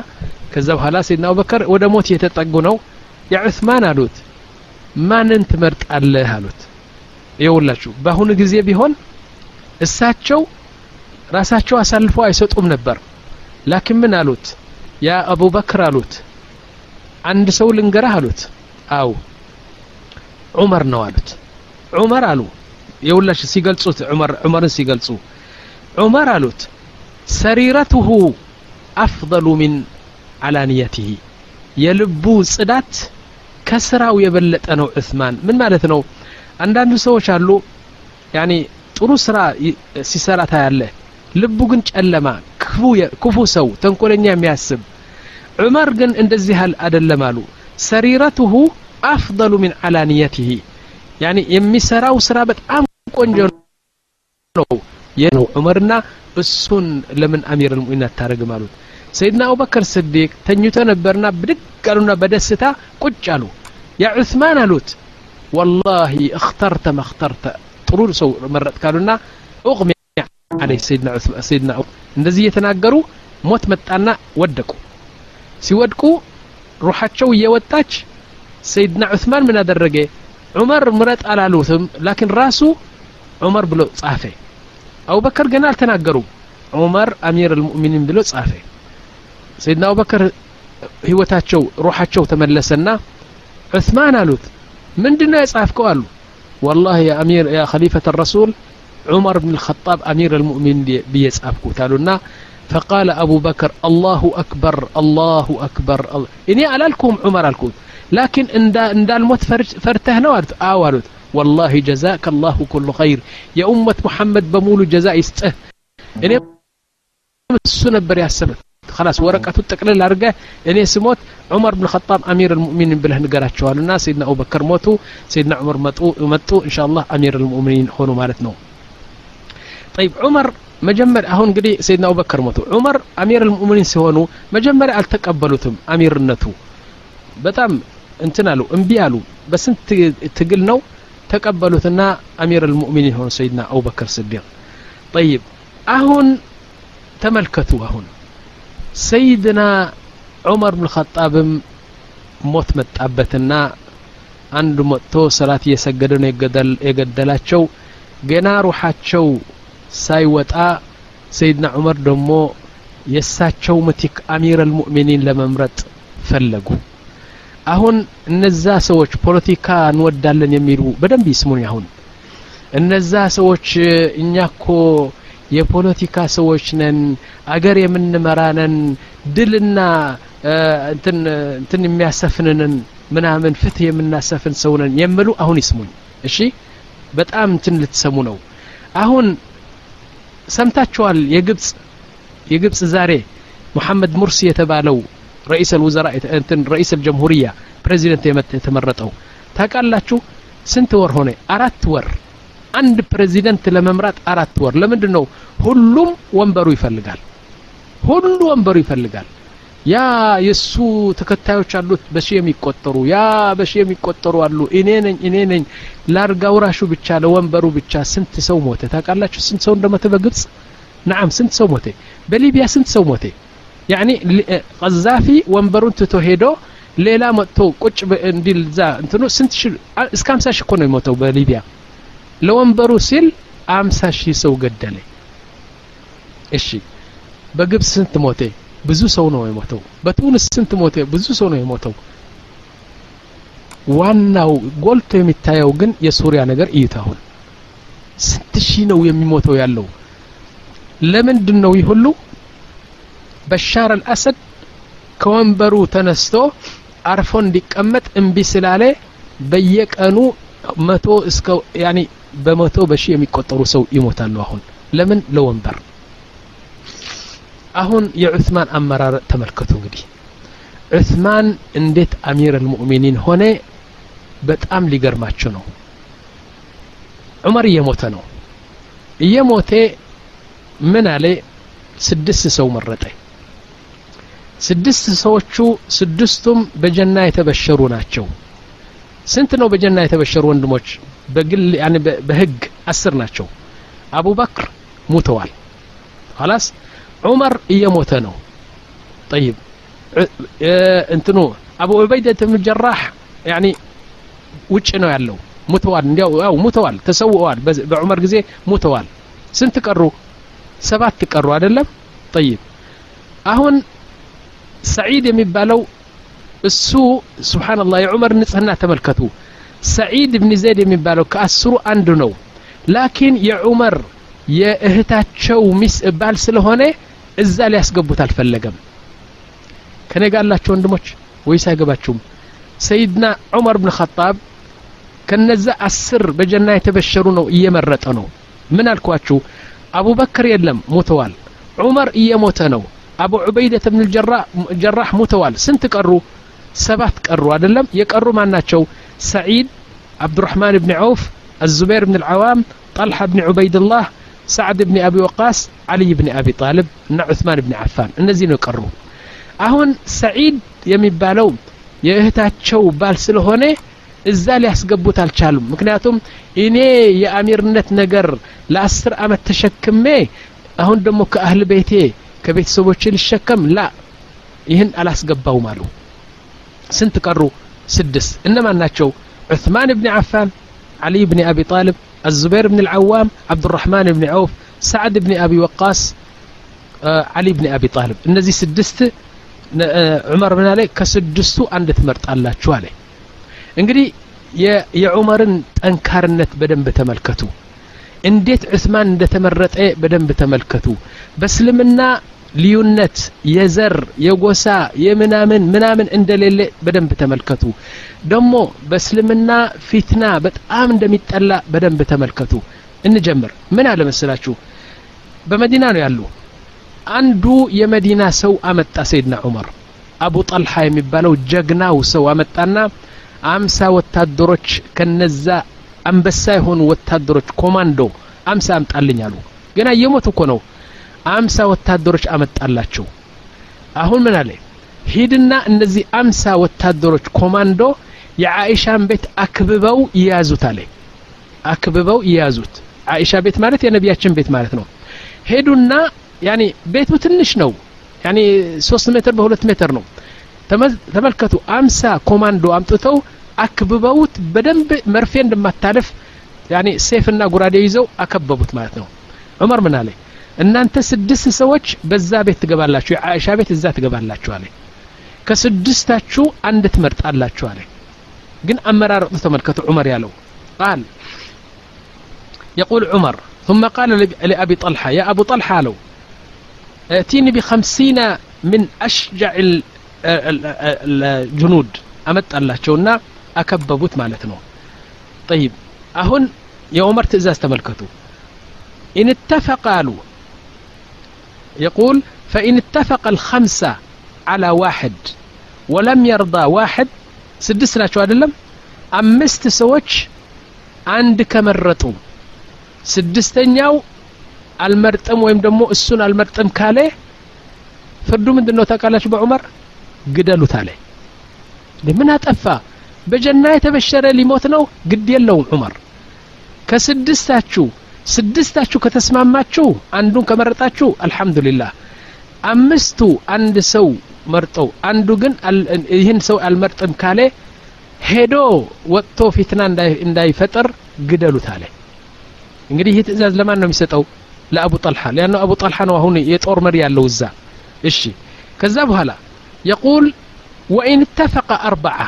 ከዛ በኋላ ሰይድና አቡበከር ወደ ሞት እየተጠጉ ነው። ያ አሉት። ማንን ትመርጣለህ አሉት። ይውላችሁ በአሁኑ ጊዜ ቢሆን እሳቸው ራሳቸው አሳልፈው አይሰጡም ነበር። ላኪን ምን አሉት? ያ አቡበክር አሉት። አንድ ሰው ልንገራህ አሉት። አው ዑመር ነው አሉት። ዑመር አሉ የውላሽ ሲገልጹት ዑመር ዑመርን ሲገልጹ ዑመር አሉት ሰሪረትሁ አፍضሉ ሚን አላንየትህ የልቡ ጽዳት ከስራው የበለጠ ነው ዑስማን። ምን ማለት ነው? አንዳንዱ ሰዎች አሉ ያኒ ጥሩ ስራ ሲሰራ ታያለህ ልቡ ግን ጨለማ ክፉ ሰው ተንኮለኛ የሚያስብ። ዑመር ግን እንደዚህ አደለም አሉ ሰሪረትሁ አፍضሉ ሚን አላንየትህ ያኒ የሚሰራው ስራ በጣም ቆንጆ ነው። ነው ዑመርና እሱን ለምን አሚር ልሙእሚን አታረግም አሉት። ሰይድና አቡበከር ስዲቅ ተኝቶ ነበርና ብድግ አሉና በደስታ ቁጭ አሉ። ያ ዑስማን አሉት ወላሂ እክተርተ መክተርተ ጥሩ ሰው መረጥ ካሉና ኡቅሚ አለይ ሰይድና እንደዚህ እየተናገሩ ሞት መጣና ወደቁ። ሲወድቁ ሩሓቸው እየወጣች ሰይድና ዑስማን ምን አደረገ? ዑመር ምረጥ አላሉትም ላኪን ራሱ ዑመር ብሎ ጻፈ አቡበከር ገና አልተናገሩም ዑመር አሚር አልሙእሚኒን ብሎ ጻፈ ሰይድና አቡበከር ህይወታቸው ሩሓቸው ተመለሰና ዑስማን አሉት ምንድነው የጻፍከው አሉ والله يا أمير يا خليفة الرسول عمر بن الخطاب أمير المؤمن بيصافكو تالونا فقال أبو بكر الله أكبر الله أكبر الله. إني ألالكم عمر ألكم لكن إن دا الموت فرتهنا آوالوت والله جزاك الله كل خير يا أمة محمد بمول جزاء يسته إني السنة يا السبت خلاص ورقة التقليل أرجع إني سموت عمر بن الخطاب أمير المؤمنين بله نقرأت شوالنا سيدنا أبو بكر موتوا سيدنا عمر متوا متوا إن شاء الله أمير المؤمنين هونوا مالتنا طيب عمر መጀመሪያ አሁን እንግዲህ ሰይድና አቡበከር ሞቱ ዑመር አሚር ልሙእሚኒን ሲሆኑ መጀመሪያ አልተቀበሉትም አሚርነቱ በጣም እንትን አሉ እምቢ አሉ በስንት ትግል ነው ተቀበሉትና አሚር ልሙእሚኒን ሆኑ ሰይድና አቡበከር ስዲቅ። ጠይብ አሁን ተመልከቱ። አሁን ሰይድና ዑመር ብን ኸጣብም ሞት መጣበትና አንድ መጥቶ ሰላት እየሰገደ ነው የገደላቸው። ገና ሩሓቸው ሳይወጣ ሰይድና ዑመር ደግሞ የእሳቸው ምትክ አሚር አልሙእሚኒን ለመምረጥ ፈለጉ አሁን እነዛ ሰዎች ፖለቲካ እንወዳለን የሚሉ በደንብ ይስሙኝ አሁን እነዛ ሰዎች እኛ እኮ የፖለቲካ ሰዎች ነን አገር የምንመራ ድልና እንትን የሚያሰፍንንን ምናምን ፍትህ የምናሰፍን ሰው ነን የሚሉ አሁን ይስሙኝ እሺ? በጣም እንትን ልትሰሙ ነው። አሁን ሰምታችኋል የግብፅ የግብፅ ዛሬ ሙሐመድ ሙርሲ የተባለው ረኢስ አልውዘራ እንትን ረኢስ አልጀምሁሪያ ፕሬዚደንት የተመረጠው። ታውቃላችሁ ስንት ወር ሆነ? አራት ወር። አንድ ፕሬዚደንት ለመምራት አራት ወር። ለምንድን ነው ሁሉም ወንበሩ ይፈልጋል። ሁሉ ወንበሩ ይፈልጋል። ያ የእሱ ተከታዮች አሉት በሺ የሚቆጠሩ። ያ በሺ የሚቆጠሩ አሉ። እኔ ነኝ እኔ ነኝ። ላርጋ ውራሹ ብቻ ለወንበሩ ብቻ ስንት ሰው ሞተ? ታውቃላችሁ ስንት ሰው እንደሞተ በግብፅ ናም ስንት ሰው ሞተ? በሊቢያ ስንት ሰው ሞተ ያኒ ቀዛፊ ወንበሩን ትቶ ሄዶ ሌላ መጥቶ ቁጭ እንዲል ዛ እንትኑ ስንት ሺ እስከ 50 ሺህ እኮ ነው የሞተው በሊቢያ። ለወንበሩ ሲል 50 ሺህ ሰው ገደለ። እሺ በግብፅ ስንት ሞተ? ብዙ ሰው ነው የሞተው። በቱንስ ስንት ሞተ? ብዙ ሰው ነው የሞተው። ዋናው ጎልቶ የሚታየው ግን የሱሪያ ነገር እዩት አሁን ስንት ሺህ ነው የሚሞተው ያለው? ለምንድን ነው ይህ ሁሉ በሻር አልአሰድ ከወንበሩ ተነስቶ አርፎ እንዲቀመጥ እምቢ ስላለ በየቀኑ መቶ እስከ ያኒ በመቶ በሺ የሚቆጠሩ ሰው ይሞታሉ አሁን። ለምን? ለወንበር። አሁን የዑስማን አመራር ተመልከቱ እንግዲህ። ዑስማን እንዴት አሚር አልሙእሚኒን ሆነ? በጣም ሊገርማቸው ነው። ዑመር እየሞተ ነው። እየሞተ ምን አለ? ስድስት ሰው መረጠ ስድስት ሰዎቹ ስድስቱም በጀና የተበሸሩ ናቸው ስንት ነው በጀና የተበሸሩ ወንድሞች በግል ያኒ በህግ አስር ናቸው አቡበክር ሙተዋል خلاص ዑመር እየሞተ ነው طيب እንትኑ አቡ ዑበይደት ብን ጀራህ ያኒ ውጭ ነው ያለው ሙተዋል እንዲያው ያው ሙተዋል ተሰውዋል በዑመር ጊዜ ሙተዋል ስንት ቀሩ ሰባት ቀሩ አይደለም طيب አሁን ሰዒድ የሚባለው እሱ ስብሓንላህ የዑመር ንጽህና ተመልከቱ። ሰዒድ ብን ዘይድ የሚባለው ከአስሩ አንዱ ነው። ላኪን የዑመር የእህታቸው ሚስ ባል ስለሆነ እዛ ሊያስገቡት አልፈለገም። ከኔ ጋር አላቸው ወንድሞች ወይስ አይገባችሁም? ሰይድና ዑመር ብን ኸጣብ ከነዛ አስር በጀና የተበሸሩ ነው እየመረጠ ነው። ምን አልኳችሁ? አቡበክር የለም ሞተዋል። ዑመር እየሞተ ነው አቡ ዑበይደት ብን ጀራህ ሙተዋል ስንት ቀሩ ሰባት ቀሩ አይደለም የቀሩ ማን ናቸው ሰዒድ አብዱራህማን ብን ዐውፍ الزبير بن العوام طلحة بن عبيد الله ሳዕድ ብኒ አቢ ወቃስ ዓልይ ብኒ አቢ ጣልብ እና ዑስማን ብኒ ዓፋን እነዚህ ነው ቀሩ አሁን ሰዒድ የሚባለው የእህታቸው ባል ስለሆነ እዛ ሊያስገቡት አልቻሉም ምክንያቱም እኔ የአሚርነት ነገር ለአስር ዓመት ተሸክሜ አሁን ደግሞ ከአህል ቤቴ ከቤተሰቦች ልሸከም ላ ይህን አላስገባውም አሉ ስንት ቀሩ ስድስት እነማን ናቸው ዑثማን ብን ዓፋን علي بن أبي طالب الزبير بن العوام عبد الرحمن بن عوف سعد بن أبي وقاص آه علي بن أبي طالب النزي سدست آه عمر بن علي كسدستو عند ثمرت الله شوالي انقري يا عمر أنكار النت بدن بتملكته እንዴት ዑስማን እንደተመረጠ በደንብ ተመልከቱ። በእስልምና ልዩነት የዘር የጎሳ የምናምን ምናምን እንደሌለ በደንብ ተመልከቱ። ደግሞ በእስልምና ፊትና በጣም እንደሚጠላ በደንብ ተመልከቱ። እንጀምር። ምን አለ መስላችሁ በመዲና ነው ያሉ። አንዱ የመዲና ሰው አመጣ ሰይድና ዑመር። አቡ ጠልሓ የሚባለው ጀግናው ሰው አመጣና አምሳ ወታደሮች ከነዛ አንበሳ የሆኑ ወታደሮች ኮማንዶ አምሳ አምጣልኝ አሉ። ገና እየሞት እኮ ነው። አምሳ ወታደሮች አመጣላቸው። አሁን ምን አለ? ሂድና እነዚህ አምሳ ወታደሮች ኮማንዶ የአኢሻን ቤት አክብበው ይያዙት አለ። አክብበው ይያዙት። አኢሻ ቤት ማለት የነቢያችን ቤት ማለት ነው። ሄዱና ያኒ ቤቱ ትንሽ ነው። ያኒ ሶስት ሜትር በሁለት ሜትር ነው። ተመልከቱ። አምሳ ኮማንዶ አምጥተው አክብበውት በደንብ መርፌ እንደማታለፍ ያኒ ሴፍና ጉራዴ ይዘው አከበቡት ማለት ነው ዑመር ምን አለ እናንተ ስድስት ሰዎች በዛ ቤት ትገባላችሁ የአይሻ ቤት እዛ ትገባላችሁ አለ ከስድስታችሁ አንድ ትመርጣላችሁ አለ ግን አመራረጡ ተመልከቱ ዑመር ያለው ቃል يقول عمر ثم قال لأبي طلحة يا أبو طلحة له ائتيني بخمسين من أشجع الجنود أمت الله شونا أكببوت مالتنا طيب أهن يا عمر تئزاز تملكته إن اتفق قالوا يقول فإن اتفق الخمسة على واحد ولم يرضى واحد سدسنا شو أدلم أمست سوتش عند كمرتو ስድስተኛው አልመርጥም ወይም ደግሞ እሱን አልመርጥም ካለ ፍርዱ ምንድን ነው ታውቃላችሁ በዑመር ግደሉት አለ ምን አጠፋ በጀና የተበሸረ ሊሞት ነው? ግድ የለውም ዑመር። ከስድስታችሁ ስድስታችሁ ከተስማማችሁ አንዱን ከመረጣችሁ አልሐምዱሊላህ። አምስቱ አንድ ሰው መርጠው አንዱ ግን ይህን ሰው አልመርጥም ካለ ሄዶ ወጥቶ ፊትና እንዳይፈጠር ግደሉት አለ። እንግዲህ ይህ ትእዛዝ ለማን ነው የሚሰጠው? ለአቡ ጠልሓ ሊያነው አቡ ጠልሓ ነው አሁን የጦር መሪ ያለው እዛ። እሺ ከዛ በኋላ የቁል ወኢን እተፈቀ አርበዓ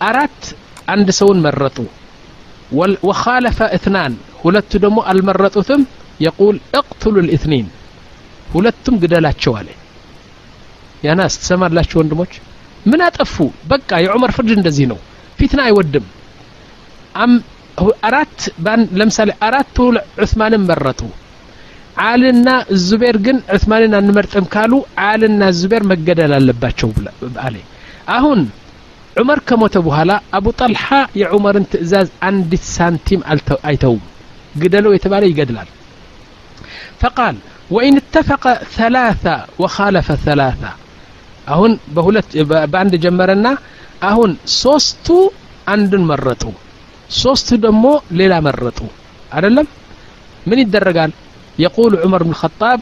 አራት አንድ ሰውን መረጡ። ወኻለፈ እትናን ሁለቱ ደግሞ አልመረጡትም። የቁል እቅትሉ ልእትኒን ሁለቱም ግደላቸው አለ። ያናስ ትሰማላችሁ ወንድሞች? ምን አጠፉ? በቃ የዑመር ፍርድ እንደዚህ ነው። ፊትና አይወድም። አራት ለምሳሌ አራቱ ዑስማንን መረጡ። አልና ዙቤር ግን ዑስማንን አንመርጥም ካሉ አልና ዙቤር መገደል አለባቸው አለ። አሁን عمر كموت بهلا أبو طلحة يا عمر انت إزاز عند سانتيم أيتوم. قدلوا يتبالى يقدلان فقال وإن اتفق ثلاثة وخالف ثلاثة. أهون بهولت باند جمرنا أهون صوستو عند مرتو. صوستو دمو ليلا مرتو. أعلم من الدرقال يقول عمر بن الخطاب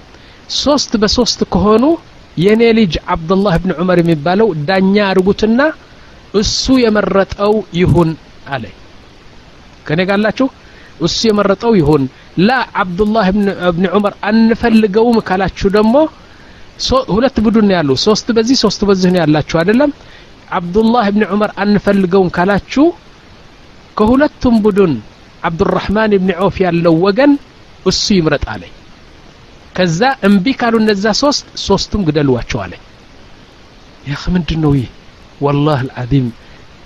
صوست بصوست كهونو ينالج عبد الله بن عمر من بالو دانيا رقوتنا እሱ የመረጠው ይሁን አለ። ከኔ ጋላችሁ እሱ የመረጠው ይሁን። ላ አብዱላህ ብን ዑመር አንፈልገውም ካላችሁ ደግሞ ሁለት ቡድን ያሉ ሶስት በዚህ ሶስት በዚህ ነው ያላችሁ አይደለም? አብዱላህ ብን ዑመር አንፈልገውም ካላችሁ ከሁለቱም ቡድን አብዱራህማን ብን ዖፍ ያለው ወገን እሱ ይምረጥ አለ። ከዛ እምቢ ካሉ እነዛ ሶስት ሶስቱም ግደሏቸው አለ። ያህ ምንድን ነው ይህ ወላህ አልዓዚም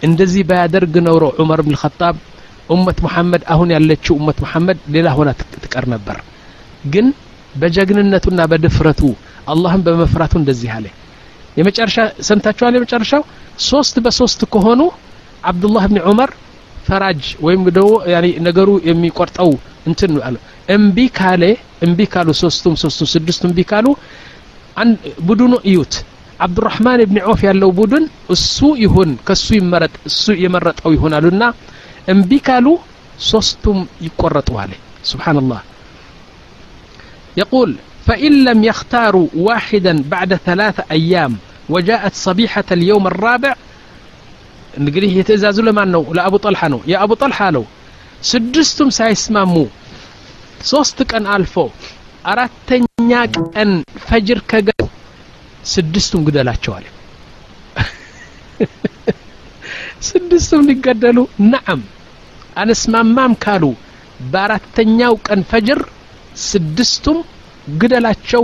እንደዚህ ባያደርግ ኖሮ ዑመር ብን ኸጣብ ኡመት ሙሐመድ አሁን ያለችው ኡመት ሙሐመድ ሌላ ሆና ትቀር ነበር። ግን በጀግንነቱና በድፍረቱ አላህን በመፍራቱ እንደዚህ አለ። የመጨረሻ ሰምታችኋል? የመጨረሻው ሶስት በሶስት ከሆኑ አብዱላህ ብን ዑመር ፈራጅ ወይም ደግሞ ነገሩ የሚቆርጠው እንትን አለ። እምቢ ካለ እምቢ ካሉ ሶስቱም ሶስቱም ስድስቱም እምቢ ካሉ ቡድኑ እዩት አብዱራህማን እብኒ ዖፍ ያለው ቡድን እሱ ይሁን ከሱ ይመረጥ እሱ የመረጠው ይሆናሉና እምቢ ካሉ ሶስቱም ይቆረጠዋል ስብሓንላህ يقول فإن لم يختاروا واحدا بعد ثلاثة أيام وجاءت صبيحة اليوم الرابع እንግዲህ የትእዛዙ ለማን ነው ለአቡ ጠልሓ ነው የአቡ ጠልሓ ነው ስድስቱም ሳይስማሙ ሶስት ቀን አልፎ አራተኛ ቀን ፈጅር ከገ ስድስቱም ግደላቸዋል ስድስቱም ሊገደሉ ነዓም አንስማማም ካሉ በአራተኛው ቀን ፈጅር ስድስቱም ግደላቸው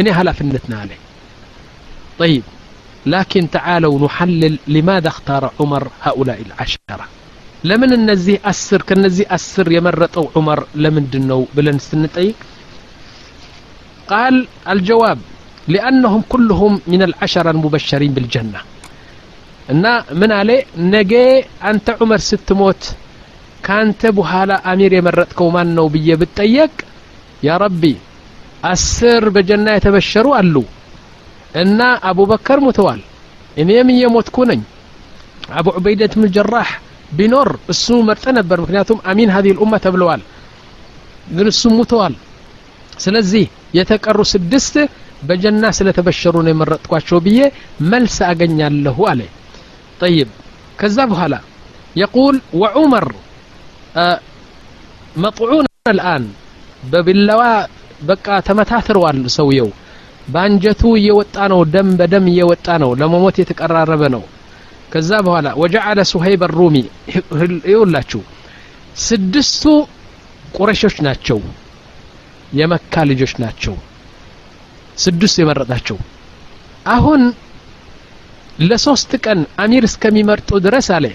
እኔ ኃላፊነት ና አለ طيب لكن تعالوا نحلل لماذا اختار عمر هؤلاء العشرة لمن النزيه أسر كالنزيه أسر يمرطوا عمر لمن دنو بلن سنطيق قال الجواب لأنهم كلهم من العشرة المبشرين بالجنة እና ምን አለ ነገ አንተ ዑመር ስትሞት ካንተ በኋላ አሚር የመረጥከው ማን ነው ብዬ ብጠየቅ ያ ረቢ አስር በጀና የተበሸሩ አሉ እና አቡበከር ሙተዋል እኔም እየሞትኩ ነኝ አቡ ዑበይደት ብን ጀራህ ቢኖር እሱ መርጠ ነበር ምክንያቱም አሚን ሀዚህ ልኡማ ተብለዋል ግን እሱ ሙተዋል ስለዚህ የተቀሩ ስድስት በጀና ስለተበሸሩ ነው የመረጥኳቸው ብዬ መልስ አገኛለሁ አለ። ጠይብ። ከዛ በኋላ የቁል ወዑመር መጥዑን አልአን በቢላዋ በቃ ተመታትረዋል ሰውየው። በአንጀቱ እየወጣ ነው ደም በደም እየወጣ ነው ለመሞት የተቀራረበ ነው። ከዛ በኋላ ወጀዓለ ሱሀይብ ሩሚ ይውላችሁ ስድስቱ ቁረሾች ናቸው የመካ ልጆች ናቸው። ስድስቱ የመረጣቸው። አሁን ለሶስት ቀን አሚር እስከሚመርጡ ድረስ አለ።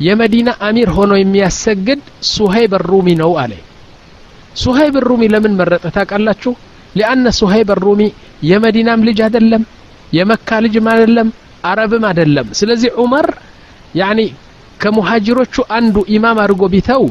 የመዲና አሚር ሆኖ የሚያሰግድ ሱሀይብ ሩሚ ነው አለ። ሱሀይብ ሩሚ ለምን መረጠ ታውቃላችሁ? ሊአነ ሱሀይብ ሩሚ የመዲናም ልጅ አይደለም የመካ ልጅም አይደለም አረብም አይደለም። ስለዚህ ዑመር ያኒ ከሙሃጅሮቹ አንዱ ኢማም አድርጎ ቢተው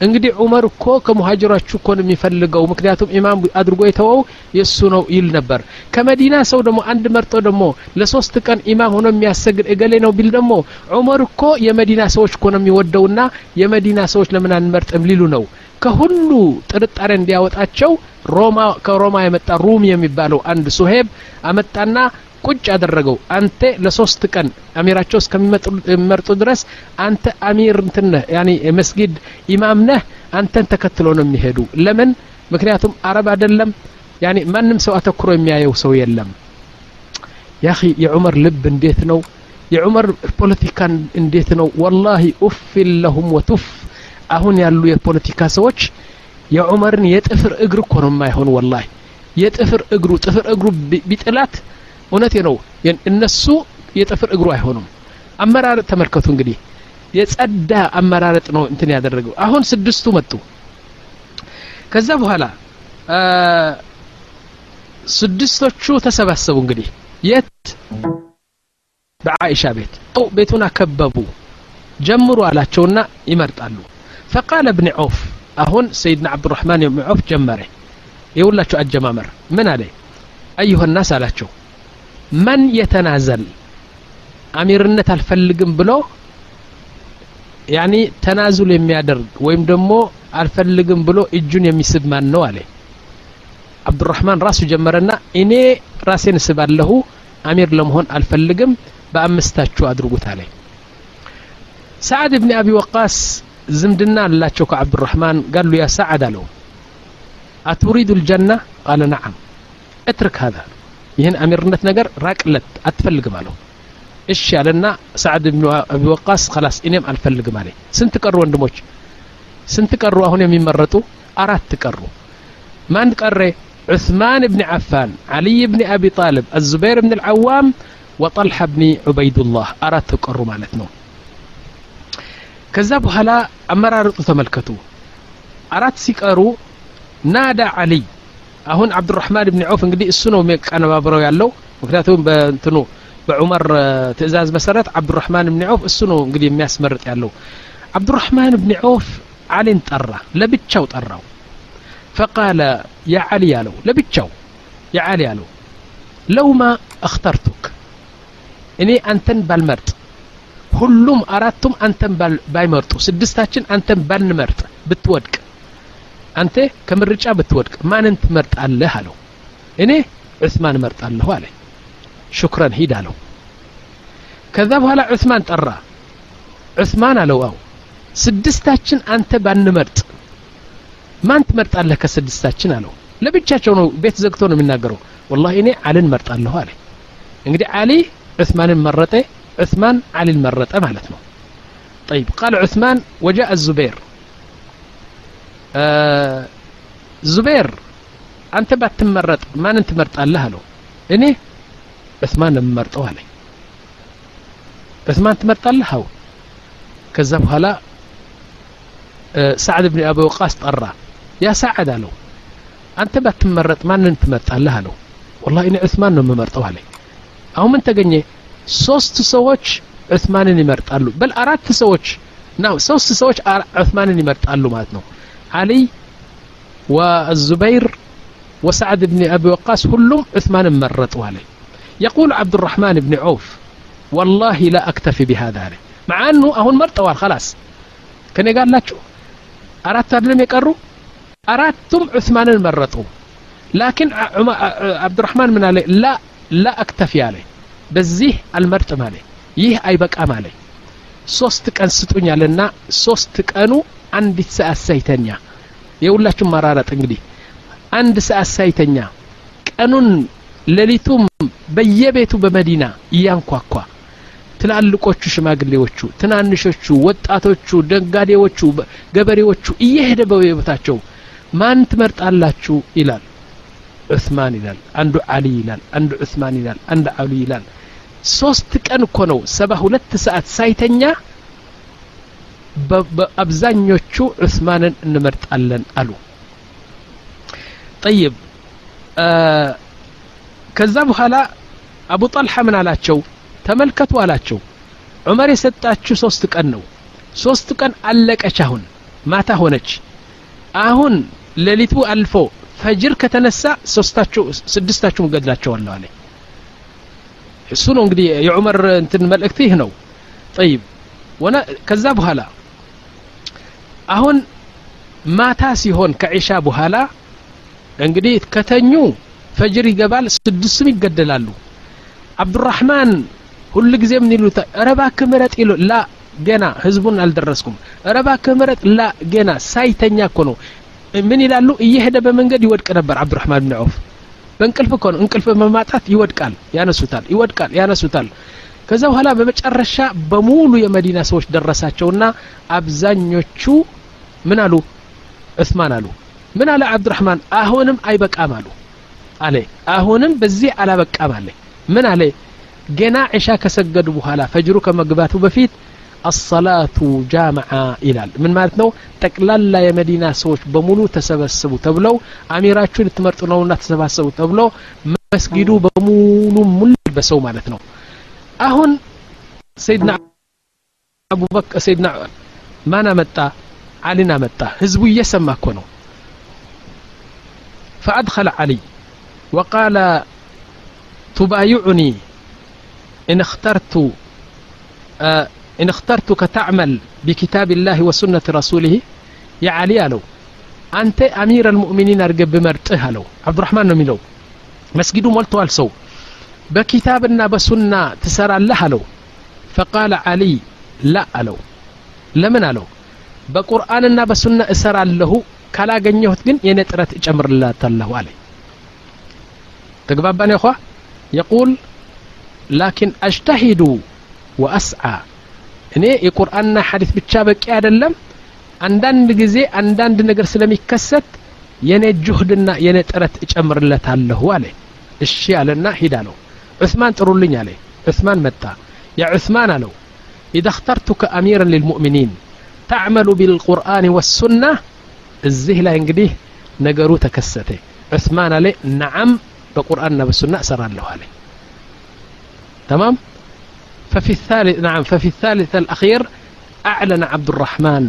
እንግዲህ ዑመር እኮ ከሙሃጅሮቹ እኮ ነው የሚፈልገው። ምክንያቱም ኢማም አድርጎ የተወው የእሱ ነው ይል ነበር። ከመዲና ሰው ደግሞ አንድ መርጦ ደግሞ ለሶስት ቀን ኢማም ሆኖ የሚያሰግድ እገሌ ነው ቢል ደግሞ ዑመር እኮ የመዲና ሰዎች እኮ ነው የሚወደውና የመዲና ሰዎች ለምን አንመርጥም ሊሉ ነው። ከሁሉ ጥርጣሬ እንዲያወጣቸው ሮማ ከሮማ የመጣ روم የሚባለው አንድ ሱሄብ አመጣና ቁጭ አደረገው። አንተ ለሶስት ቀን አሚራቸው እስከሚመርጡ ድረስ አንተ أمير እንትነህ يعني መስጊድ ኢማም ነህ አንተን ተከትሎ ነው የሚሄዱ። ለምን? ምክንያቱም አረብ አይደለም። يعني ማንም ሰው አተኩሮ የሚያየው ሰው የለም። يا أخي የዑመር ልብ እንዴት ነው? የዑመር ፖለቲካ እንዴት ነው? ወላሂ ኡፊን ለሁም ወቱፍ። አሁን ያሉ የፖለቲካ ሰዎች የዑመርን የጥፍር እግር እኮ ነው የማይሆን ወላሂ። የጥፍር እግሩ ጥፍር እግሩ ቢጥላት እውነቴ ነው። እነሱ የጥፍር እግሩ አይሆኑም። አመራረጥ ተመልከቱ እንግዲህ። የጸዳ አመራረጥ ነው እንትን ያደረገው። አሁን ስድስቱ መጡ። ከዛ በኋላ ስድስቶቹ ተሰባሰቡ እንግዲህ። የት? በአይሻ ቤት። ቤቱን አከበቡ። ጀምሩ አላቸውና ይመርጣሉ። ፈቃለ እብን ዖፍ አሁን ሰይድና ዓብዱራሕማን ብን ዖፍ ጀመረ። የሁላቸው አጀማመር። ምን አለ? አዩሀ ናስ አላቸው መን የተናዘል አሚርነት አልፈልግም ብሎ ያኒ ተናዙል የሚያደርግ ወይም ደግሞ አልፈልግም ብሎ እጁን የሚስብ ማን ነው አለ። አብዱራህማን ራሱ ጀመረና እኔ ራሴን እስባለሁ አሚር ለመሆን አልፈልግም በአምስታችሁ አድርጉት አለ። ሰዓድ ብን አቢ ወቃስ ዝምድና አላቸው ከአብዱራህማን ጋሉ ያ ሰዓድ አለው። አቱሪዱ ልጀና ቃለ ነዓም። እትርክ ሀዛ ይህን አሚርነት ነገር ራቅለት አትፈልግም አለው። እሺ ያለና ሰዓድ ብን አቢ ወቃስ ከላስ እኔም አልፈልግም አለ ስንት ቀሩ ወንድሞች? ስንት ቀሩ አሁን የሚመረጡ? አራት ቀሩ። ማን ቀረ? ዑስማን ብን ዓፋን ዓልይ ብን አቢ ጣልብ አዙበይር ብን ልዓዋም ወጠልሐ ብኒ ዑበይዱላህ። አራት ቀሩ ማለት ነው። ከዛ በኋላ አመራረጡ ተመልከቱ። አራት ሲቀሩ ናዳ ዓልይ አሁን አብዱራህማን ብን ዐውፍ እንግዲህ እሱ ነው የሚቀነባብረው ያለው። ምክንያቱም በእንትኑ በዑመር ትእዛዝ መሰረት አብዱራህማን ብን ዐውፍ እሱ ነው እንግዲህ የሚያስመርጥ ያለው። አብዱራህማን ብን ዐውፍ አሊን ጠራ ለብቻው ጠራው። ፈቃለ ያ አለው ለብቻው ያ አለው ለውማ እክተርቱክ እኔ አንተን ባልመርጥ ሁሉም አራቱም አንተን ባይመርጡ ስድስታችን አንተን ባንመርጥ ብትወድቅ አንተ ከምርጫ ብትወድቅ ማንን ትመርጣለህ አለው እኔ ዑስማን እመርጣለሁ አለ ሽኩረን ሂድ አለው ከዛ በኋላ ዑስማን ጠራ ዑስማን አለው አው ስድስታችን አንተ ባንመርጥ ማን ትመርጣለህ ከስድስታችን አለው ለብቻቸው ነው ቤት ዘግቶ ነው የሚናገረው ወላሂ እኔ አልን መርጣለሁ አለ እንግዲህ አሊ ዑስማንን መረጠ ዑስማን አሊን መረጠ ማለት ነው طيب قال عثمان وجاء الزبير ዙቤር አንተ ባትመረጥ ማንን ትመርጣለህ አለው። እኔ እስማን ነው የምመርጠው አለኝ። ዑስማን ትመርጣለህ? አው ከዛ በኋላ ሳዕድ ብን አቢ ወቃስ ጠራ። ያ ሳዕድ አለው አንተ ባትመረጥ ማንን ትመርጣለህ አለው። ወላ እኔ ዑስማን ነው የምመርጠው አለኝ። አሁን ምን ተገኘ? ሶስት ሰዎች ዑስማንን ይመርጣሉ። በል አራት ሰዎች ና ሶስት ሰዎች ዑስማንን ይመርጣሉ ማለት ነው። አሊይ والزبير وسعد بن أبي وقاص كلهم عثمان مرطوا عليه يقول عبد الرحمن بن عوف والله لا أكتفي بهذا عليه مع أنه أهون مرطوال خلاص كان قال لك أردت أدلم يقروا أردتم عثمان مرطوا لكن عبد الرحمن من عليه لا لا أكتفي عليه በዚህ አልመርጥም አለ ይህ አይበቃም አለ ሶስት ቀን ስጡኛልና ሶስት ቀኑ አንዲት ሰዓት ሳይተኛ። የሁላችሁም ማራረጥ እንግዲህ አንድ ሰዓት ሳይተኛ ቀኑን ሌሊቱም በየቤቱ በመዲና እያንኳኳ ትላልቆቹ ሽማግሌዎቹ ትናንሾቹ ወጣቶቹ ደጋዴዎቹ ገበሬዎቹ እየሄደ በቤታቸው ማን ትመርጣላችሁ ይላል? ዑስማን ይላል አንዱ አሊ ይላል አንዱ ዑስማን ይላል አንዱ አሊ ይላል ሶስት ቀን እኮ ነው ሰባ ሁለት ሰዓት ሳይተኛ በአብዛኞቹ ዑስማንን እንመርጣለን አሉ። ጠይብ ከዛ በኋላ አቡ ጠልሓ ምን አላቸው? ተመልከቱ አላቸው። ዑመር የሰጣችሁ ሶስት ቀን ነው። ሶስት ቀን አለቀች አሁን ማታ ሆነች። አሁን ሌሊቱ አልፎ ፈጅር ከተነሳ ሶስታችሁ ስድስታችሁም ገድላቸዋለሁ አለ እሱ ነው እንግዲህ የዑመር እንትን መልእክት ይህ ነው። ጠይብ። ወነ ከዛ በኋላ አሁን ማታ ሲሆን ከዒሻ በኋላ እንግዲህ ከተኙ ፈጅር ይገባል ስድስቱም ይገደላሉ። አብዱራህማን ሁሉ ጊዜ ምን ይሉታ ረባክ ምረጥ ይሉ ላ ገና ህዝቡን አልደረስኩም። ረባክ ምረጥ ላ ገና ሳይተኛ እኮ ነው። ምን ይላሉ? እየሄደ በመንገድ ይወድቅ ነበር አብዱራህማን ብን ዐውፍ በእንቅልፍ እኮ ነው። እንቅልፍ በማጣት ይወድቃል ያነሱታል ይወድቃል ያነሱታል። ከዛ በኋላ በመጨረሻ በሙሉ የመዲና ሰዎች ደረሳቸውና አብዛኞቹ ምን አሉ? ዑስማን አሉ። ምን አለ አብዱራህማን? አሁንም አይበቃም አሉ አለ። አሁንም በዚህ አላበቃም አለ። ምን አለ? ገና ዕሻ ከሰገዱ በኋላ ፈጅሩ ከመግባቱ በፊት አሰላቱ ጃምዓ ይላል ምን ማለት ነው ጠቅላላ የመዲና ሰዎች በሙሉ ተሰበስቡ ተብለው አሚራችሁ ልትመርጡ ነውና ተሰባሰቡ ተብሎ መስጊዱ በሙሉ ሙሉ በሰው ማለት ነው አሁን ሰይድና አቡበክር ሰይድና ማን አመጣ አሊን አመጣ ህዝቡ እየሰማ እኮ ነው فأدخل علي وقال تبايعني إن اخترت آه إن اخترتك تعمل بكتاب الله وسنة رسوله يا علي ألو أنت أمير المؤمنين أرقب بمرته ألو عبد الرحمن نميلو مسجد مولتو ألسو بكتابنا بسنة تسرى الله ألو فقال علي لا ألو لمن ألو بقرآننا بسنة أسرى له ካላገኘሁት ግን የኔ ጥረት እጨምርላታለሁ አለ ተግባባን ያኳ የቁል ላኪን አጅተሂዱ ወአስዓ እኔ የቁርአንና ሐዲስ ብቻ በቂ አይደለም። አንዳንድ ጊዜ አንዳንድ ነገር ስለሚከሰት የኔ ጁህድና የኔ ጥረት እጨምርለታለሁ አለ። እሺ አለና ሂድ አለው። ዑስማን ጥሩልኝ አለ። ዑስማን መጣ። ያ ዑስማን አለው ኢዛ እኽተርቱከ አሚራን ልልሙእሚኒን ተዕመሉ ቢልቁርአን ወሱና እዚህ ላይ እንግዲህ ነገሩ ተከሰተ። ዑስማን አለ ነዓም በቁርአንና በሱና እሰራለሁ አለ። ተማም? ففي الثالث نعم ففي الثالث الأخير أعلن عبد الرحمن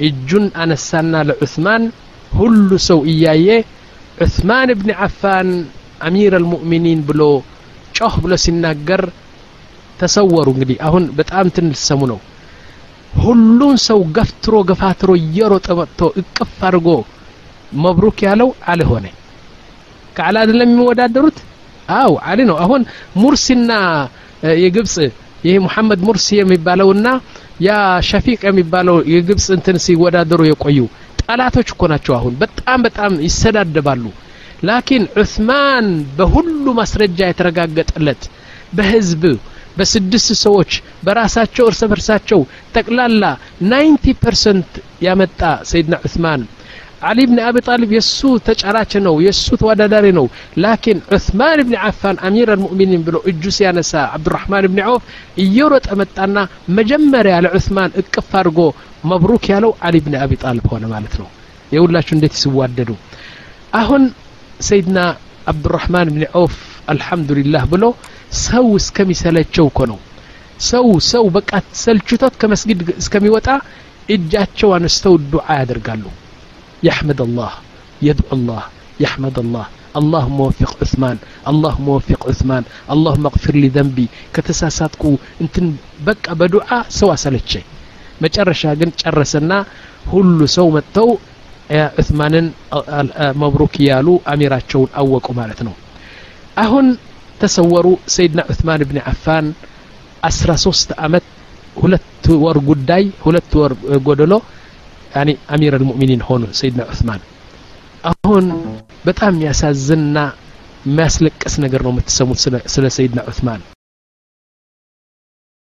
الجن أنسانا لعثمان ሁሉ ሰው እያየ ዑስማን ብን ዓፋን አሚር አልሙእሚኒን ብሎ ጮህ ብሎ ሲናገር ተሰወሩ እንግዲህ አሁን በጣም እንትን ልትሰሙ ነው ሁሉን ሰው ገፍትሮ ገፋትሮ እየሮጠ መጥቶ እቅፍ አድርጎ መብሩክ ያለው አሊ ሆነ ከአሊ አይደለም የሚወዳደሩት አው አሊ ነው አሁን ሙርሲና የግብፅ ይሄ ሙሐመድ ሙርሲ የሚባለውና ያ ሸፊቅ የሚባለው የግብፅ እንትን ሲወዳደሩ የቆዩ ጠላቶች እኮ ናቸው አሁን። በጣም በጣም ይሰዳደባሉ። لكن ዑስማን በሁሉ ማስረጃ የተረጋገጠለት በህዝብ በስድስት ሰዎች በራሳቸው እርስ በርሳቸው ጠቅላላ 90 percent ያመጣ ሰይድና ዑስማን አሊ ብን አቢ ጣሊብ የእሱ ተጫራች ነው የእሱ ተወዳዳሪ ነው። لكن ዑስማን ብን ዓፋን أمير المؤمنين ብሎ እጁ ሲያነሳ አብዱራህማን ብን ዐውፍ እየሮጠ መጣና መጀመሪያ ለዑስማን እቅፍ አድርጎ መብሩክ ያለው አሊ ብን አቢ ጣሊብ ሆነ ማለት ነው። የሁላችሁ እንዴት ሲዋደዱ? አሁን ሰይድና አብዱራህማን ብን ዐውፍ አልሐምዱሊላህ ብሎ ሰው እስከሚሰለቸው እኮ ነው። ሰው ሰው በቃ ሰልችቶት ከመስጊድ እስከሚወጣ እጃቸው አነስተው ዱዓ ያደርጋሉ يحمد الله يدعو الله يحمد الله اللهم وفق عثمان اللهم وفق عثمان اللهم اغفر لي ذنبي كتساساتكو انتن بقى بدعاء سوا سلتشي መጨረሻ ግን ጨረሰና ሁሉ ሰው መጥተው ዑስማንን መብሩክ እያሉ አሚራቸውን አወቁ ማለት ነው አሁን ተሰወሩ ሰይድና ዑስማን ብን አፋን አስራ ሶስት አመት ሁለት ወር ጉዳይ ሁለት ወር ጎደሎ ያኒ አሚር አልሙእሚኒን ሆኑ ሰይድና ዑስማን። አሁን በጣም የሚያሳዝንና የሚያስለቅስ ነገር ነው የምትሰሙት ስለ ሰይድና ዑስማን